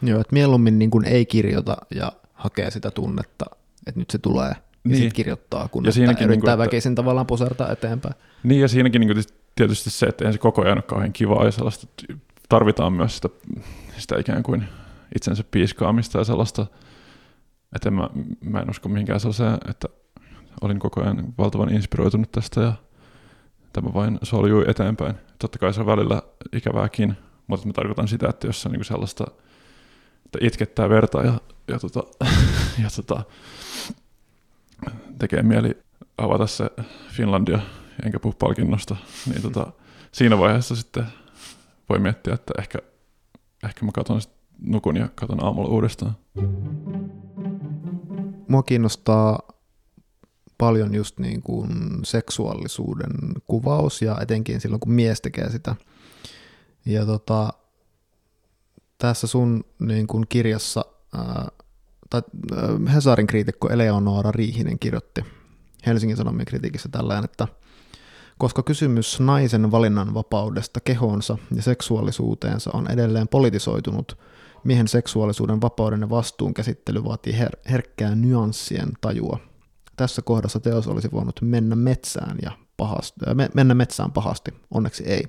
Joo, että mieluummin niin kuin ei kirjoita ja hakee sitä tunnetta, että nyt se tulee niin. sitten kirjoittaa, kun ja siinäkin yrittää niin kuin, väkisin tavallaan posertaa eteenpäin. Niin ja siinäkin niin kuin, tietysti se, että ei se koko ajan ole kauhean kivaa ja sellaista, tarvitaan myös sitä, sitä ikään kuin itsensä piiskaamista ja sellaista, että en mä, mä en usko mihinkään sellaiseen, että olin koko ajan valtavan inspiroitunut tästä ja tämä vain soljui eteenpäin. Totta kai se on välillä ikävääkin, mutta mä tarkoitan sitä, että jos on niin sellaista, että itkettää verta ja, ja, tota, (laughs) ja tota, tekee mieli avata se Finlandia, enkä puhu palkinnosta, niin tota, siinä vaiheessa sitten voi miettiä, että ehkä, ehkä mä katson nukun ja katson aamulla uudestaan. Mua kiinnostaa paljon just niin kuin seksuaalisuuden kuvaus ja etenkin silloin, kun mies tekee sitä. Ja tota, tässä sun niin kuin kirjassa ää, tai Hesarin kriitikko Eleonora Riihinen kirjoitti Helsingin Sanomien kritiikissä tällään, että koska kysymys naisen valinnan vapaudesta kehoonsa ja seksuaalisuuteensa on edelleen politisoitunut, miehen seksuaalisuuden vapauden ja vastuun käsittely vaatii her- herkkää nyanssien tajua. Tässä kohdassa teos olisi voinut mennä metsään, ja pahasti, äh, mennä metsään pahasti, onneksi ei.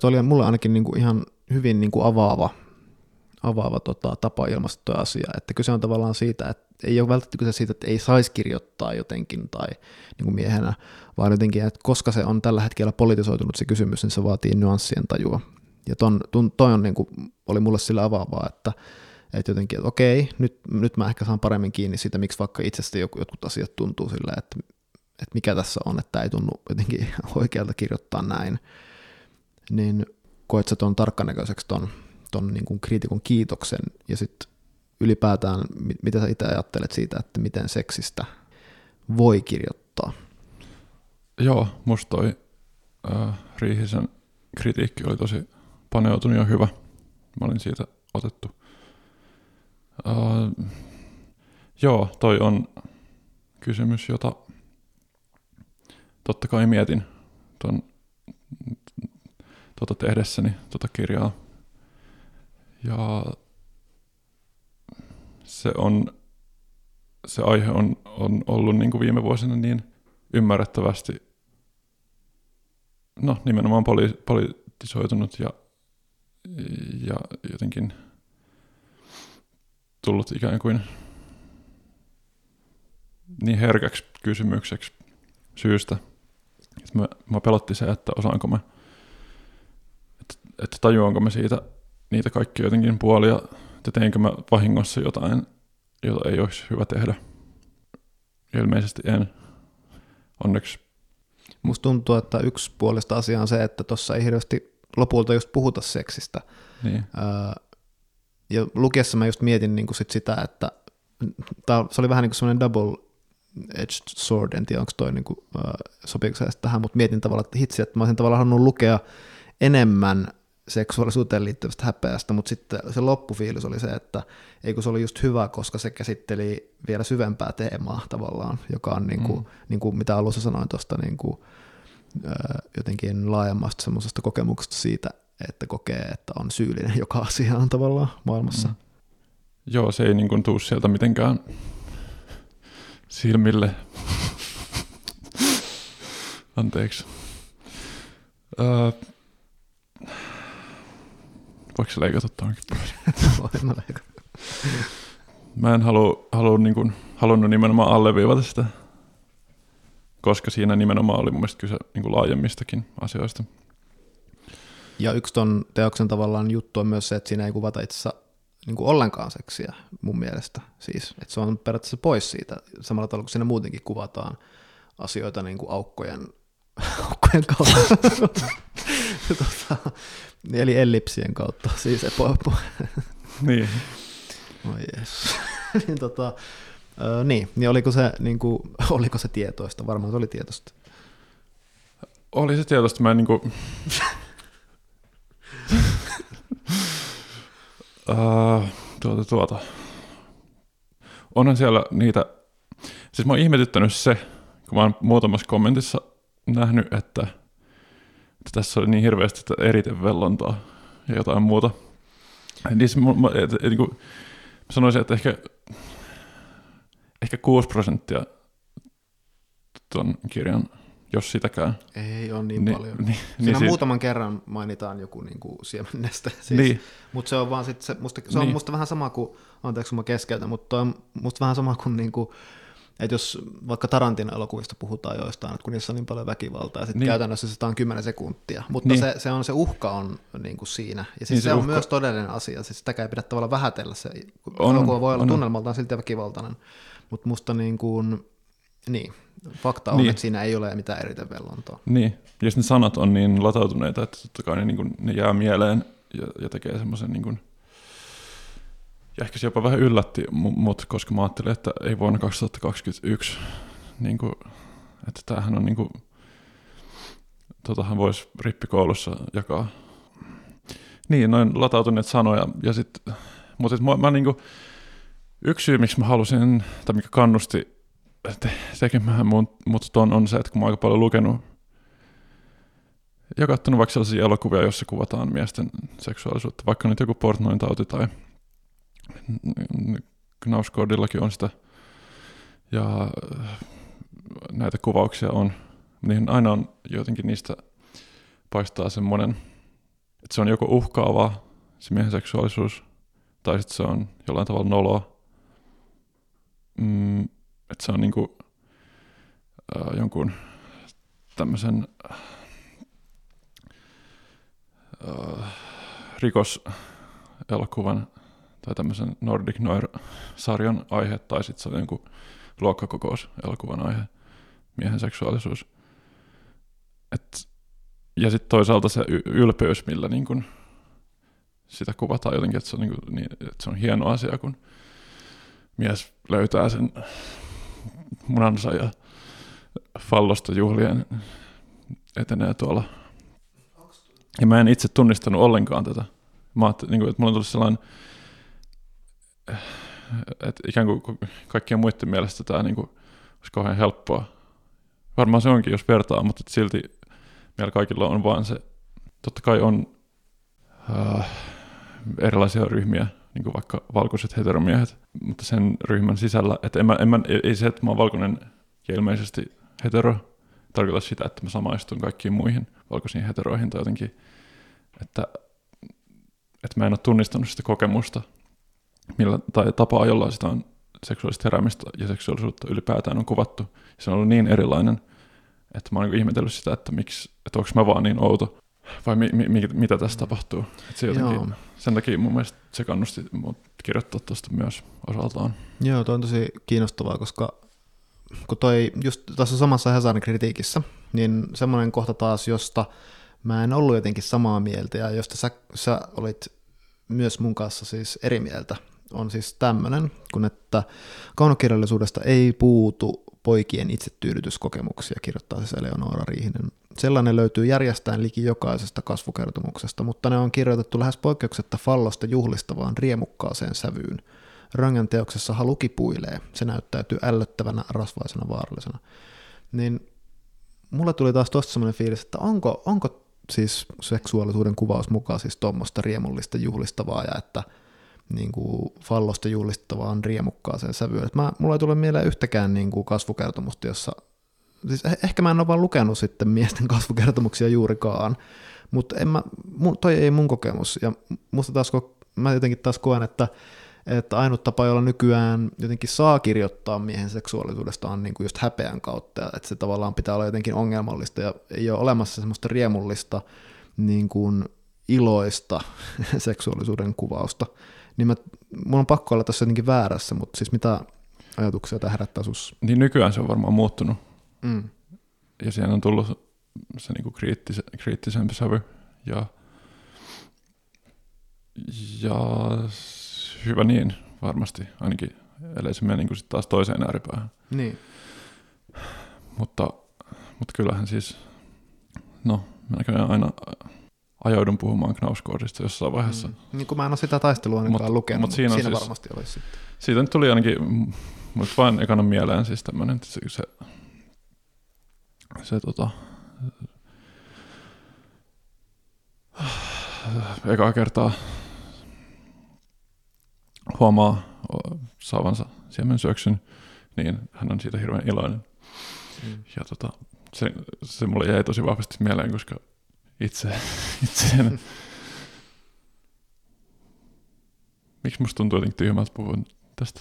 Tuo oli mulle ainakin niin kuin ihan hyvin niin kuin avaava avaava tota, tapa ilmastoa asiaa. Että kyse on tavallaan siitä, että ei ole välttämättä kyse siitä, että ei saisi kirjoittaa jotenkin tai niin kuin miehenä, vaan jotenkin, että koska se on tällä hetkellä politisoitunut se kysymys, niin se vaatii nyanssien tajua. Ja ton, ton, toi on, niin kuin, oli mulle sillä avaavaa, että, että jotenkin, että okei, nyt, nyt mä ehkä saan paremmin kiinni siitä, miksi vaikka itsestä jotkut asiat tuntuu sillä, että, että mikä tässä on, että ei tunnu jotenkin (laughs) oikealta kirjoittaa näin. Niin koet sä tuon tarkkanäköiseksi ton ton niin kriitikon kiitoksen ja sitten ylipäätään, mitä sä itse ajattelet siitä, että miten seksistä voi kirjoittaa? Joo, musta toi äh, Riihisen kritiikki oli tosi paneutunut ja hyvä. Mä olin siitä otettu. Äh, joo, toi on kysymys, jota totta kai mietin ton, tuota tehdessäni, tuota kirjaa. Ja se on se aihe on, on ollut niin kuin viime vuosina niin ymmärrettävästi no, nimenomaan poli, politisoitunut ja, ja jotenkin tullut ikään kuin niin herkäksi kysymykseksi syystä. Että mä, mä pelotti se, että osaanko mä, että, että tajuanko mä siitä niitä kaikki jotenkin puolia, että teinkö mä vahingossa jotain, jota ei olisi hyvä tehdä. Ilmeisesti en. Onneksi. Musta tuntuu, että yksi puolesta asia on se, että tuossa ei hirveästi lopulta just puhuta seksistä. Niin. Ja lukiessa mä just mietin niin kuin sit sitä, että tää, se oli vähän niin kuin semmoinen double edged sword, en tiedä onko toi niin kuin, uh, sopiiko se tähän, mutta mietin tavallaan, että hitsi, että mä olisin tavallaan halunnut lukea enemmän seksuaalisuuteen liittyvästä häpeästä, mutta sitten se loppufiilis oli se, että ei kun se oli just hyvä, koska se käsitteli vielä syvempää teemaa tavallaan, joka on niin kuin, mm. niin kuin mitä alussa sanoin tuosta niin kuin, jotenkin laajemmasta semmoisesta kokemuksesta siitä, että kokee, että on syyllinen (laughs) joka asiaan tavallaan maailmassa. Mm. Joo, se ei niin kuin tuu sieltä mitenkään silmille. (laughs) Anteeksi. Öö, voiko se leikata tuonkin pois? (laughs) Voin mä leikata. Mä en halua, halua niin kuin, halunnut nimenomaan alleviivata sitä, koska siinä nimenomaan oli mun mielestä kyse niin kuin laajemmistakin asioista. Ja yksi ton teoksen tavallaan juttu on myös se, että siinä ei kuvata itse niin kuin ollenkaan seksiä mun mielestä. Siis, että se on periaatteessa pois siitä, samalla tavalla kuin siinä muutenkin kuvataan asioita niin kuin aukkojen, (laughs) aukkojen kautta. (laughs) tota, eli ellipsien kautta. Siis epo, epo. Niin. (laughs) Oi jees. niin, tota, ö, niin, niin oliko se, niin kuin, oliko se tietoista? Varmaan se oli tietoista. Oli se tietoista. Mä en niin kuin... Uh, (laughs) tuota, tuota. Onhan siellä niitä, siis mä oon ihmetyttänyt se, kun mä oon muutamassa kommentissa nähnyt, että, että tässä oli niin hirveästi että eritevellontaa ja jotain muuta. Niin se, mä, et, et, niin kuin, sanoisin, että ehkä, ehkä 6 prosenttia tuon kirjan jos sitäkään. Ei ole niin, niin paljon. Niin, niin niin siinä muutaman kerran mainitaan joku niin kuin siemenneste, siis, Niin. mutta se on vaan sit se, musta, se on Niin. musta vähän sama kuin, anteeksi kun mä keskeytän, mutta on musta vähän sama kuin, niin kuin että jos vaikka Tarantin elokuvista puhutaan joistain, että kun niissä on niin paljon väkivaltaa, ja sitten Niin. käytännössä sitä on 10 sekuntia, mutta Niin. se, se, on se uhka on niin kuin siinä, ja siis Niin se, se se on uhka- myös todellinen asia, siis sitäkään ei pidä tavallaan vähätellä se, On, elokuva voi olla on. tunnelmaltaan silti väkivaltainen, mutta musta niin kuin, niin, fakta on, Niin. että siinä ei ole mitään eritevellontaa. Niin, ja sitten ne sanat on niin latautuneita, että totta kai ne, niin kuin, ne jää mieleen ja, ja tekee semmoisen niin kuin, ja ehkä se jopa vähän yllätti mu- mut, koska mä ajattelin, että ei vuonna 2021, niin kuin, että tämähän on niin kuin, totahan voisi rippikoulussa jakaa. Niin, noin latautuneet sanoja, ja sit, mutta mä, mä niin kuin, yksi syy, miksi mä halusin, tai mikä kannusti te- tekemään mut, mut ton on se, että kun mä oon aika paljon lukenut ja katsonut vaikka sellaisia elokuvia, joissa kuvataan miesten seksuaalisuutta, vaikka nyt joku portnoin tauti tai Knausgårdillakin on sitä ja äh, näitä kuvauksia on, niin aina on jotenkin niistä paistaa semmoinen, että se on joko uhkaavaa, se miehen seksuaalisuus, tai sitten se on jollain tavalla noloa. Mm, että se on niinku äh, jonkun tämmöisen äh, rikoselokuvan tai tämmöisen Nordic Noir-sarjan aihe, tai sitten se on jonkun luokkakokous-elokuvan aihe, miehen seksuaalisuus. Et, ja sitten toisaalta se ylpeys, millä niin kun sitä kuvataan jotenkin, että se, on niin kun, niin, että se on hieno asia, kun mies löytää sen munansa ja fallosta juhlien etenee tuolla. Ja mä en itse tunnistanut ollenkaan tätä. Mä ajattelin, niin kuin, että mulla on tullut sellainen, että ikään kuin kaikkien muiden mielestä tämä niin kuin, olisi kauhean helppoa. Varmaan se onkin, jos vertaa, mutta silti meillä kaikilla on vaan se, totta kai on äh, erilaisia ryhmiä, niin kuin vaikka valkoiset heteromiehet, mutta sen ryhmän sisällä, että en mä, en mä, ei se, että mä oon valkoinen ja ilmeisesti hetero, tarkoita sitä, että mä samaistun kaikkiin muihin valkoisiin heteroihin tai jotenkin, että, että mä en ole tunnistanut sitä kokemusta, millä, tai tapaa, jolla sitä on seksuaalista heräämistä ja seksuaalisuutta ylipäätään on kuvattu. Se on ollut niin erilainen, että mä oon niin ihmetellyt sitä, että, miksi, että onko mä vaan niin outo, vai mi, mi, mitä tässä tapahtuu. Että se jotenkin, sen takia mun mielestä se kannusti mut kirjoittaa tuosta myös osaltaan. Joo, toi on tosi kiinnostavaa, koska kun toi just tässä samassa Hesarin kritiikissä, niin semmoinen kohta taas, josta mä en ollut jotenkin samaa mieltä ja josta sä, sä olit myös mun kanssa siis eri mieltä, on siis tämmöinen, kun että kaunokirjallisuudesta ei puutu poikien itsetyydytyskokemuksia, kirjoittaa siis Eleonora Riihinen. Sellainen löytyy järjestään liki jokaisesta kasvukertomuksesta, mutta ne on kirjoitettu lähes poikkeuksetta fallosta juhlistavaan riemukkaaseen sävyyn. Rangan teoksessa halu kipuilee, se näyttäytyy ällöttävänä, rasvaisena, vaarallisena. Niin mulle tuli taas tuosta semmoinen fiilis, että onko, onko siis seksuaalisuuden kuvaus mukaan siis tuommoista riemullista juhlistavaa ja että niin kuin fallosta juhlistavaan riemukkaaseen sävyyn. Mä, mulla ei tule mieleen yhtäkään niin kuin kasvukertomusta, jossa, siis eh, ehkä mä en ole vaan lukenut sitten miesten (laughs) kasvukertomuksia juurikaan, mutta en mä, toi ei mun kokemus, ja musta taas, mä jotenkin taas koen, että että ainut tapa, jolla nykyään jotenkin saa kirjoittaa miehen seksuaalisuudesta on niin kuin just häpeän kautta, että se tavallaan pitää olla jotenkin ongelmallista ja ei ole olemassa semmoista riemullista niin kuin iloista (laughs) seksuaalisuuden kuvausta. Niin mä, mun on pakko olla tässä jotenkin väärässä, mutta siis mitä ajatuksia tämä herättää sus? Niin nykyään se on varmaan muuttunut. Mm. Ja siihen on tullut se niin kuin kriittise, kriittisempi sävy. Ja, ja hyvä niin, varmasti, ainakin ellei se mene niin kuin sit taas toiseen ääripäähän. Niin. Mutta, mutta kyllähän siis, no, mä näköjään aina ajaudun puhumaan Knauskoodista jossain vaiheessa. Mm. Niin kuin mä en ole sitä taistelua ainakaan lukenut, mutta siinä, siinä siis, varmasti olisi sitten. Siitä nyt tuli ainakin, mutta vain ekana mieleen siis tämmöinen, se, se, se tota, (sighs) eka kertaa huomaa saavansa siemen syöksyn, niin hän on siitä hirveän iloinen. Mm. Ja tota, se, se mulle jäi tosi vahvasti mieleen, koska itse, (laughs) itse en, Miksi musta tuntuu jotenkin tyhmältä puhua tästä?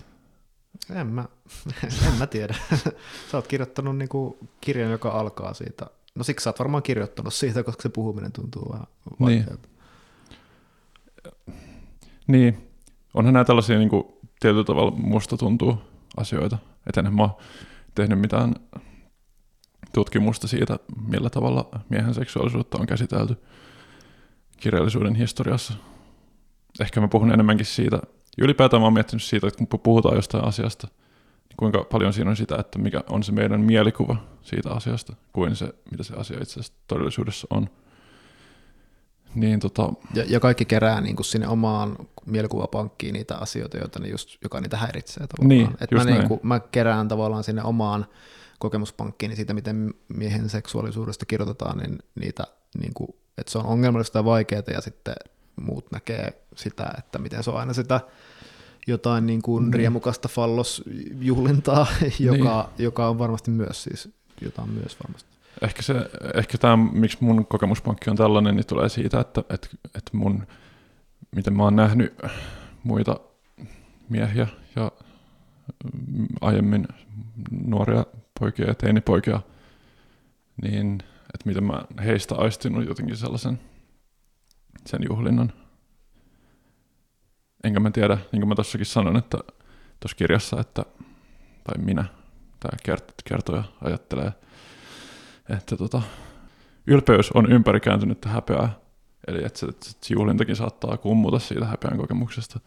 En mä, (laughs) en mä tiedä. (laughs) sä oot kirjoittanut niinku kirjan, joka alkaa siitä. No siksi sä oot varmaan kirjoittanut siitä, koska se puhuminen tuntuu vähän vaikealta. Niin. niin onhan nämä tällaisia niin kuin, tietyllä tavalla musta tuntuu asioita. Että enhän mä tehnyt mitään tutkimusta siitä, millä tavalla miehen seksuaalisuutta on käsitelty kirjallisuuden historiassa. Ehkä mä puhun enemmänkin siitä, ylipäätään mä oon miettinyt siitä, että kun puhutaan jostain asiasta, niin kuinka paljon siinä on sitä, että mikä on se meidän mielikuva siitä asiasta, kuin se, mitä se asia itse asiassa todellisuudessa on. Niin, tota... ja, ja kaikki kerää niin kuin sinne omaan mielikuvapankkiin niitä asioita, joita ne just, joka niitä häiritsee tavallaan. Niin, Et mä, niin kuin, mä kerään tavallaan sinne omaan kokemuspankkiin niin siitä, miten miehen seksuaalisuudesta kirjoitetaan, niin niitä, niin kuin, että se on ongelmallista ja vaikeaa, ja sitten muut näkee sitä, että miten se on aina sitä jotain niin kuin mm. riemukasta fallosjuhlintaa, (laughs) joka, niin. joka on varmasti myös siis, jotain myös varmasti. Ehkä, se, ehkä tämä, miksi mun kokemuspankki on tällainen, niin tulee siitä, että, että, että mun, miten mä oon nähnyt muita miehiä ja aiemmin nuoria poikia ja teinipoikia, niin että miten mä heistä aistinut jotenkin sellaisen sen juhlinnan. Enkä mä tiedä, niin kuin mä tossakin sanon, että tuossa kirjassa, että, tai minä, tämä kertoja ajattelee, että tota, ylpeys on ympärikääntynyttä häpeää, eli että se, että se juhlintakin saattaa kummuta siitä häpeän kokemuksesta,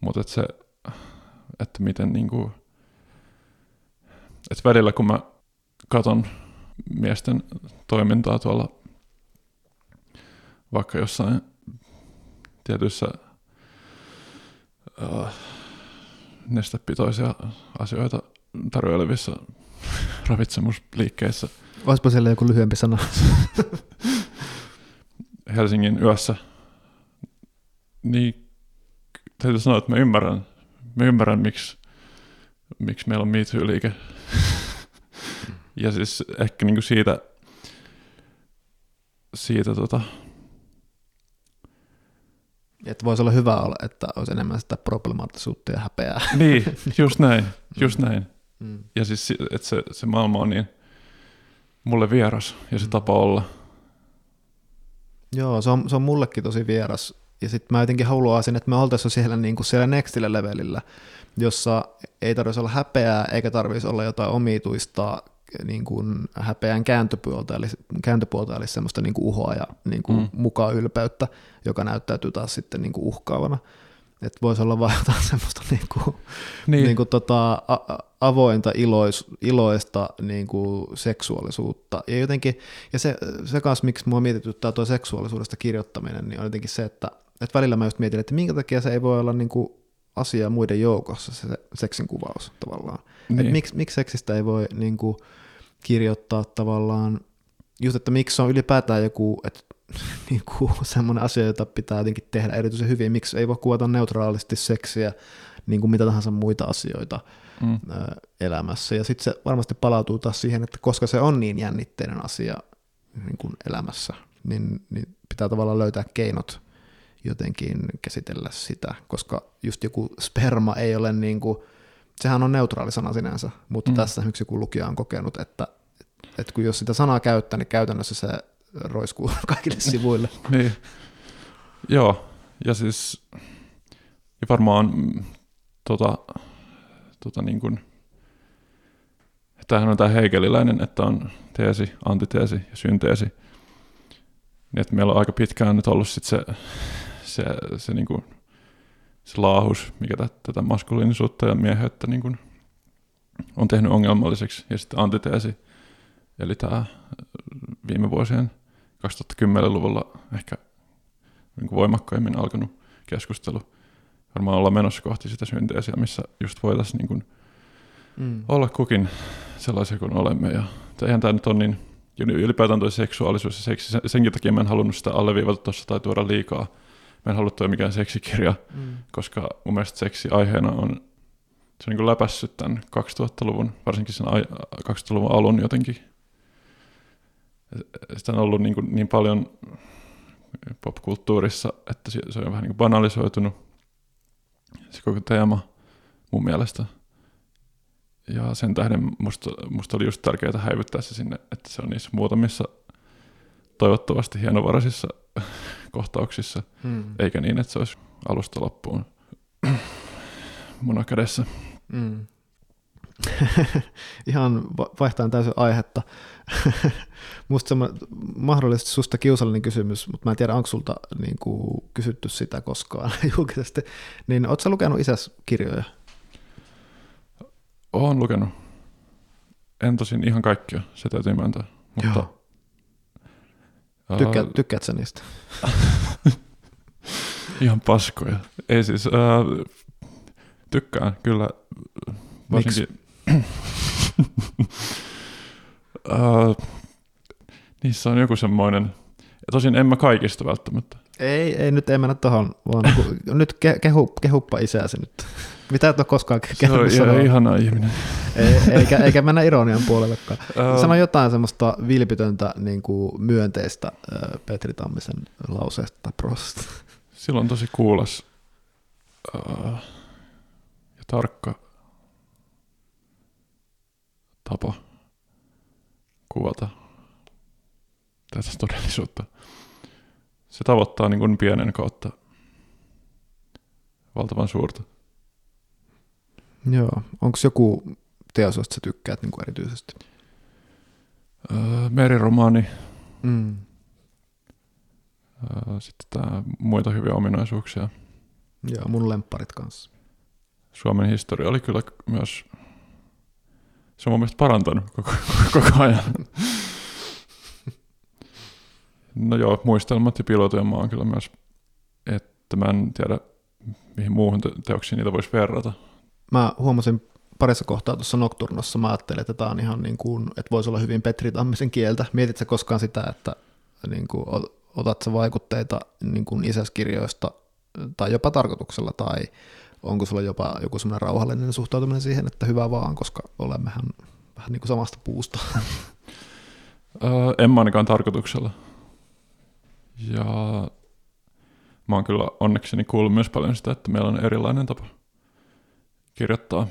mutta että se, että miten niinku, että välillä kun mä katon miesten toimintaa tuolla vaikka jossain tietyissä äh, nestepitoisia asioita tarjoilevissa (laughs) ravitsemusliikkeissä – Olisipa siellä joku lyhyempi sana. (laughs) Helsingin yössä. Niin täytyy sanoa, että mä ymmärrän, mä ymmärrän miksi, miksi meillä on Me Too-liike. (laughs) ja siis ehkä niin kuin siitä, siitä tota, Että voisi olla hyvä olla, että olisi enemmän sitä problemaattisuutta ja häpeää. (laughs) niin, just näin, just näin. Mm. Ja siis, si- että se, se maailma on niin mulle vieras ja se Mm. tapa olla. Joo, se on, se on mullekin tosi vieras. Ja sitten mä jotenkin haluaisin, että me oltaisiin siellä, niin kuin siellä nextillä levelillä, jossa ei tarvitsisi olla häpeää eikä tarvitsisi olla jotain omituista niin kuin häpeän kääntöpuolta, eli, kääntöpuolta, eli semmoista niin kuin uhoa ja niin kuin Mm. mukaan ylpeyttä, joka näyttäytyy taas sitten niin kuin uhkaavana. Että voisi olla vaan (laughs) jotain semmoista niin kuin, Niin, niin. Kuin tota, a- avointa ilois, iloista niin kuin seksuaalisuutta. Ja jotenkin, ja se, se kanssa, miksi mua mietityttää tuo seksuaalisuudesta kirjoittaminen, niin on jotenkin se, että, että välillä mä just mietin, että minkä takia se ei voi olla niin kuin asia muiden joukossa, se seksin kuvaus tavallaan. Niin. Että miksi, miksi seksistä ei voi niin kuin, kirjoittaa tavallaan, just että miksi se on ylipäätään joku, että (laughs) niin kuin semmoinen asia, jota pitää jotenkin tehdä erityisen hyvin, miksi ei voi kuvata neutraalisti seksiä, niin kuin mitä tahansa muita asioita Mm. ö, elämässä. Ja sitten se varmasti palautuu taas siihen, että koska se on niin jännitteinen asia niin kuin elämässä, niin, niin pitää tavallaan löytää keinot jotenkin käsitellä sitä, koska just joku sperma ei ole niin kuin, sehän on neutraali sana sinänsä, mutta Mm. tässä esimerkiksi joku lukija on kokenut, että, että kun jos sitä sanaa käyttää, niin käytännössä se roiskuu (laughs) kaikille sivuille. (laughs) Niin. Joo, ja siis ja varmaan tota, tota niin kuin, tämähän on tämä heikeliläinen, että on teesi, antiteesi ja synteesi. Niin että meillä on aika pitkään nyt ollut sit se, se, se, niin kuin, se laahus, mikä tä- tätä maskuliinisuutta ja mieheyttä niin kuin, on tehnyt ongelmalliseksi. Ja sitten antiteesi, eli tämä viime vuosien 2010-luvulla ehkä niin kuin voimakkaimmin alkanut keskustelu. Varmaan ollaan menossa kohti sitä synteesiä, missä just voitaisiin niin kuin Mm. olla kukin sellaisia kuin olemme. Ja eihän tämä nyt on niin, ylipäätään tuo seksuaalisuus ja seksi, sen- senkin takia mä en halunnut sitä alleviivata tuossa tai tuoda liikaa. Mä en halua toi mikään seksikirja, Mm. koska mun mielestä seksi aiheena on, se on niin läpässyt tämän 2000-luvun, varsinkin sen ai- 2000-luvun alun jotenkin. Sitä on ollut niin, kuin niin paljon popkulttuurissa, että se se on vähän niin kuin banalisoitunut se koko teema mun mielestä. Ja sen tähden musta, musta oli just tärkeää häivyttää se sinne, että se on niissä muutamissa toivottavasti hienovaraisissa kohtauksissa, Mm. eikä niin, että se olisi alusta loppuun (clears throat) munakädessä. Mm. (laughs) Ihan va- vaihtaen täysin aihetta. (laughs) Musta semmoinen mahdollisesti susta kiusallinen kysymys, mutta mä en tiedä, onko sulta niin kuin, kysytty sitä koskaan (laughs) julkisesti. Niin ootko sä lukenut isäs kirjoja? Oon lukenut. En tosin ihan kaikkia, se täytyy myöntää. Mutta, Joo. Tykkää, tykkäät sä niistä? (laughs) Ihan paskoja. Ei siis, äh, tykkään kyllä. Varsinkin, (laughs) äh, niissä on joku semmoinen, tosin en mä kaikista välttämättä. Ei, ei nyt ei mennä tohon, vaan niin kuin, nyt ke, kehu, kehuppa isääsi nyt. Mitä et ole koskaan Se on ihan ihana ihminen. Ei, eikä, eikä mennä ironian puolellekaan. Sano jotain semmoista vilpitöntä niin kuin myönteistä Petri Tammisen lauseesta. Sillä on tosi kuulas ja tarkka tapa kuvata tätä todellisuutta. Se tavoittaa niin kuin pienen kautta valtavan suurta. Joo. Onko joku teos, josta sä tykkäät niin kuin erityisesti? Äh, meriromaani, Mm. äh, sitten tää muita hyviä ominaisuuksia. Joo, mun lempparit kanssa. Suomen historia oli kyllä myös, se on mun mielestä parantanut koko, (laughs) koko ajan. No joo, muistelmat ja piilotujen maa on kyllä myös, että mä en tiedä mihin muuhun te- teoksiin niitä voisi verrata. Mä huomasin parissa kohtaa tuossa Nocturnossa, mä ajattelin, että tämä on ihan niin kuin, että voisi olla hyvin Petri Tammisen kieltä. Mietit sä koskaan sitä, että niin kuin, ot- otat sä vaikutteita niin kuin isäskirjoista tai jopa tarkoituksella, tai onko sulla jopa joku semmoinen rauhallinen suhtautuminen siihen, että hyvä vaan, koska olemmehan vähän niin kuin samasta puusta. (laughs) En mä ainakaan tarkoituksella. Ja mä oon kyllä onnekseni kuullut myös paljon sitä, että meillä on erilainen tapa kirjoittaa.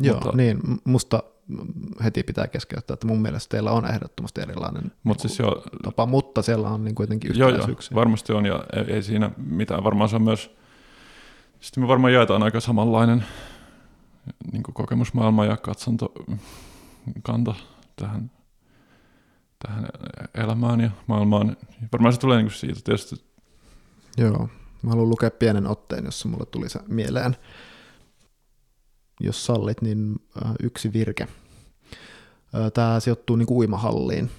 Joo, mutta, niin, musta heti pitää keskeyttää, että mun mielestä teillä on ehdottomasti erilainen Mut siis jo, tapa, mutta siellä on niin kuitenkin joo, joo, varmasti on ja ei, ei siinä mitään. Varmaan se on myös, sitten me varmaan jaetaan aika samanlainen niin kuin kokemusmaailma ja katsonto kanta tähän, tähän elämään ja maailmaan. Varmaan se tulee niin siitä tietysti. Joo, mä haluan lukea pienen otteen, jossa mulle tuli se mieleen jos sallit, niin äh, yksi virke. Äh, Tämä sijoittuu niin kuin uimahalliin.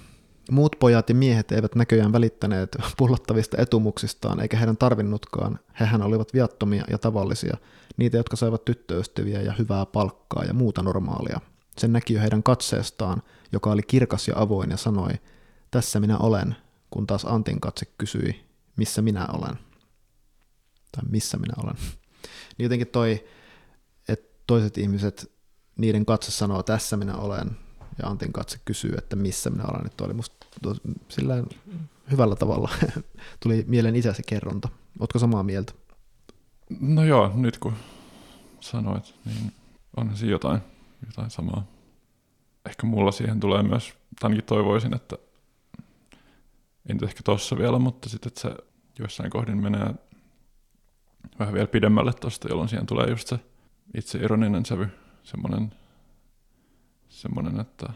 Muut pojat ja miehet eivät näköjään välittäneet (laughs) pullottavista etumuksistaan, eikä heidän tarvinnutkaan. Hehän olivat viattomia ja tavallisia, niitä, jotka saivat tyttöystäviä ja hyvää palkkaa ja muuta normaalia. Sen näki jo heidän katseestaan, joka oli kirkas ja avoin ja sanoi, tässä minä olen, kun taas Antin katse kysyi, missä minä olen. Tai missä minä olen. (laughs) Niin jotenkin toi toiset ihmiset, niiden katse sanoo, tässä minä olen, ja Antin katse kysyy, että missä minä olen. Että oli musta sillä hyvällä tavalla (laughs) tuli mieleen isäsi kerronta. Oletko samaa mieltä? No joo, nyt kun sanoit, niin on siinä jotain, jotain samaa. Ehkä mulla siihen tulee myös, ainakin toivoisin, että ei nyt ehkä tossa vielä, mutta sitten että se jossain kohdin menee vähän vielä pidemmälle tosta, jolloin siihen tulee just se itse ironinen sävy, semmoinen, semmoinen että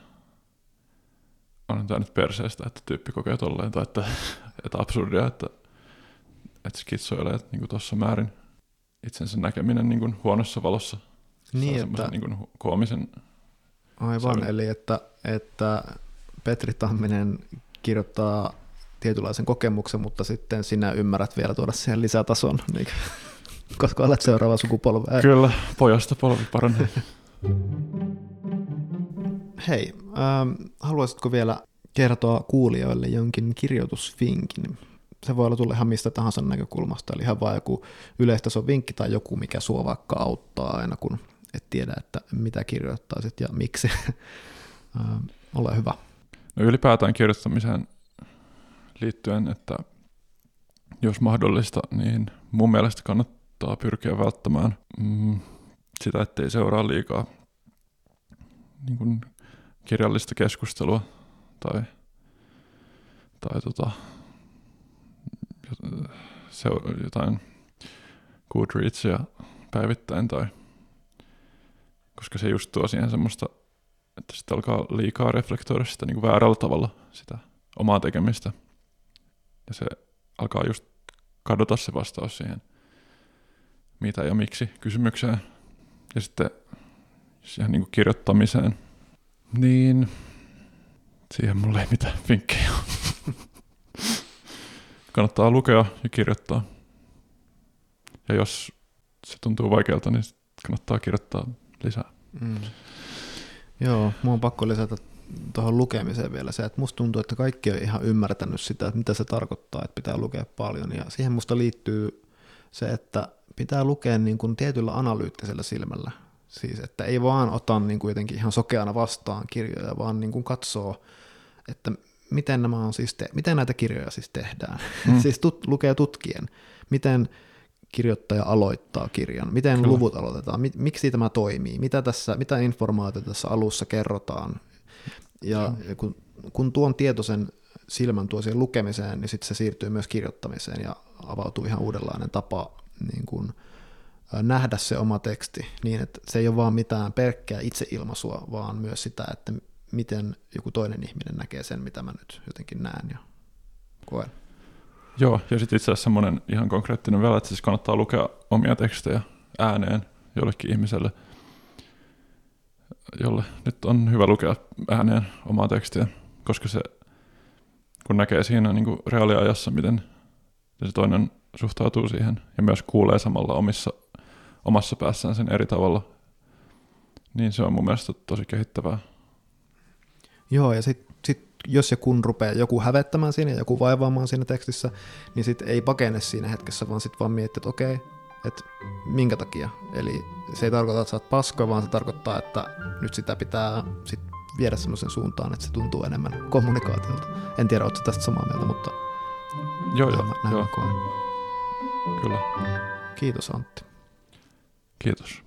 on tämä nyt perseestä, että tyyppi kokee tolleen, tai että, (laughs) että absurdia, että, että skitsoilee niin tuossa määrin itsensä näkeminen niin kuin huonossa valossa. Niin, että, niin kuin koomisen Aivan, sävyn. eli että, että Petri Tamminen kirjoittaa tietynlaisen kokemuksen, mutta sitten sinä ymmärrät vielä tuoda siihen lisätason. Niin koska olet seuraava sukupolvi. Kyllä, pojasta polvi paranee. Hei, ähm, haluaisitko vielä kertoa kuulijoille jonkin kirjoitusvinkin? Se voi olla tulla ihan mistä tahansa näkökulmasta, eli ihan vain joku yleistason vinkki tai joku, mikä sua vaikka auttaa aina, kun et tiedä, että mitä kirjoittaisit ja miksi. (laughs) ähm, ole hyvä. No ylipäätään kirjoittamiseen liittyen, että jos mahdollista, niin mun mielestä kannattaa kannattaa pyrkiä välttämään mm, sitä, ettei seuraa liikaa niin kuin kirjallista keskustelua tai, tai tota, jotain Goodreadsia päivittäin tai koska se just tuo siihen semmoista, että sitten alkaa liikaa reflektoida sitä niin kuin väärällä tavalla sitä omaa tekemistä. Ja se alkaa just kadota se vastaus siihen mitä ja miksi kysymykseen. Ja sitten siihen niin kuin kirjoittamiseen, niin siihen mulle ei mitään vinkkejä (laughs) Kannattaa lukea ja kirjoittaa. Ja jos se tuntuu vaikealta, niin kannattaa kirjoittaa lisää. Mm. Joo, mua on pakko lisätä tuohon lukemiseen vielä se, että musta tuntuu, että kaikki on ihan ymmärtänyt sitä, että mitä se tarkoittaa, että pitää lukea paljon. Ja siihen musta liittyy se, että pitää lukea niin kuin tietyllä analyyttisellä silmällä. Siis, että ei vaan ota niin kuin jotenkin ihan sokeana vastaan kirjoja, vaan niin kuin katsoo, että miten, nämä on siis te- miten näitä kirjoja siis tehdään. Mm. (laughs) siis tut- lukee tutkien, miten kirjoittaja aloittaa kirjan, miten Kyllä. luvut aloitetaan, miksi tämä toimii, mitä, tässä, mitä informaatiota tässä alussa kerrotaan. Ja mm. kun, kun tuon tietoisen silmän tuo siihen lukemiseen, niin sitten se siirtyy myös kirjoittamiseen ja avautuu ihan uudenlainen tapa niin kuin, nähdä se oma teksti niin, että se ei ole vaan mitään pelkkää itseilmaisua, vaan myös sitä, että miten joku toinen ihminen näkee sen, mitä mä nyt jotenkin näen ja koen. Joo, ja sitten itse asiassa semmoinen ihan konkreettinen vielä, että siis kannattaa lukea omia tekstejä ääneen jollekin ihmiselle, jolle nyt on hyvä lukea ääneen omaa tekstiä, koska se, kun näkee siinä niin kuin reaaliajassa, miten se toinen suhtautuu siihen ja myös kuulee samalla omissa, omassa päässään sen eri tavalla, niin se on mun mielestä tosi kehittävää. Joo, ja sitten sit jos ja kun rupeaa joku hävettämään siinä, joku vaivaamaan siinä tekstissä, niin sitten ei pakene siinä hetkessä, vaan sitten vaan miettii, että okei, että minkä takia. Eli se ei tarkoita, että sä oot paska, vaan se tarkoittaa, että nyt sitä pitää sit viedä semmoisen suuntaan, että se tuntuu enemmän kommunikaatiolta. En tiedä, ootko tästä samaa mieltä, mutta Joo, joo, näin joo, koen. Kyllä. Kiitos Antti. Kiitos.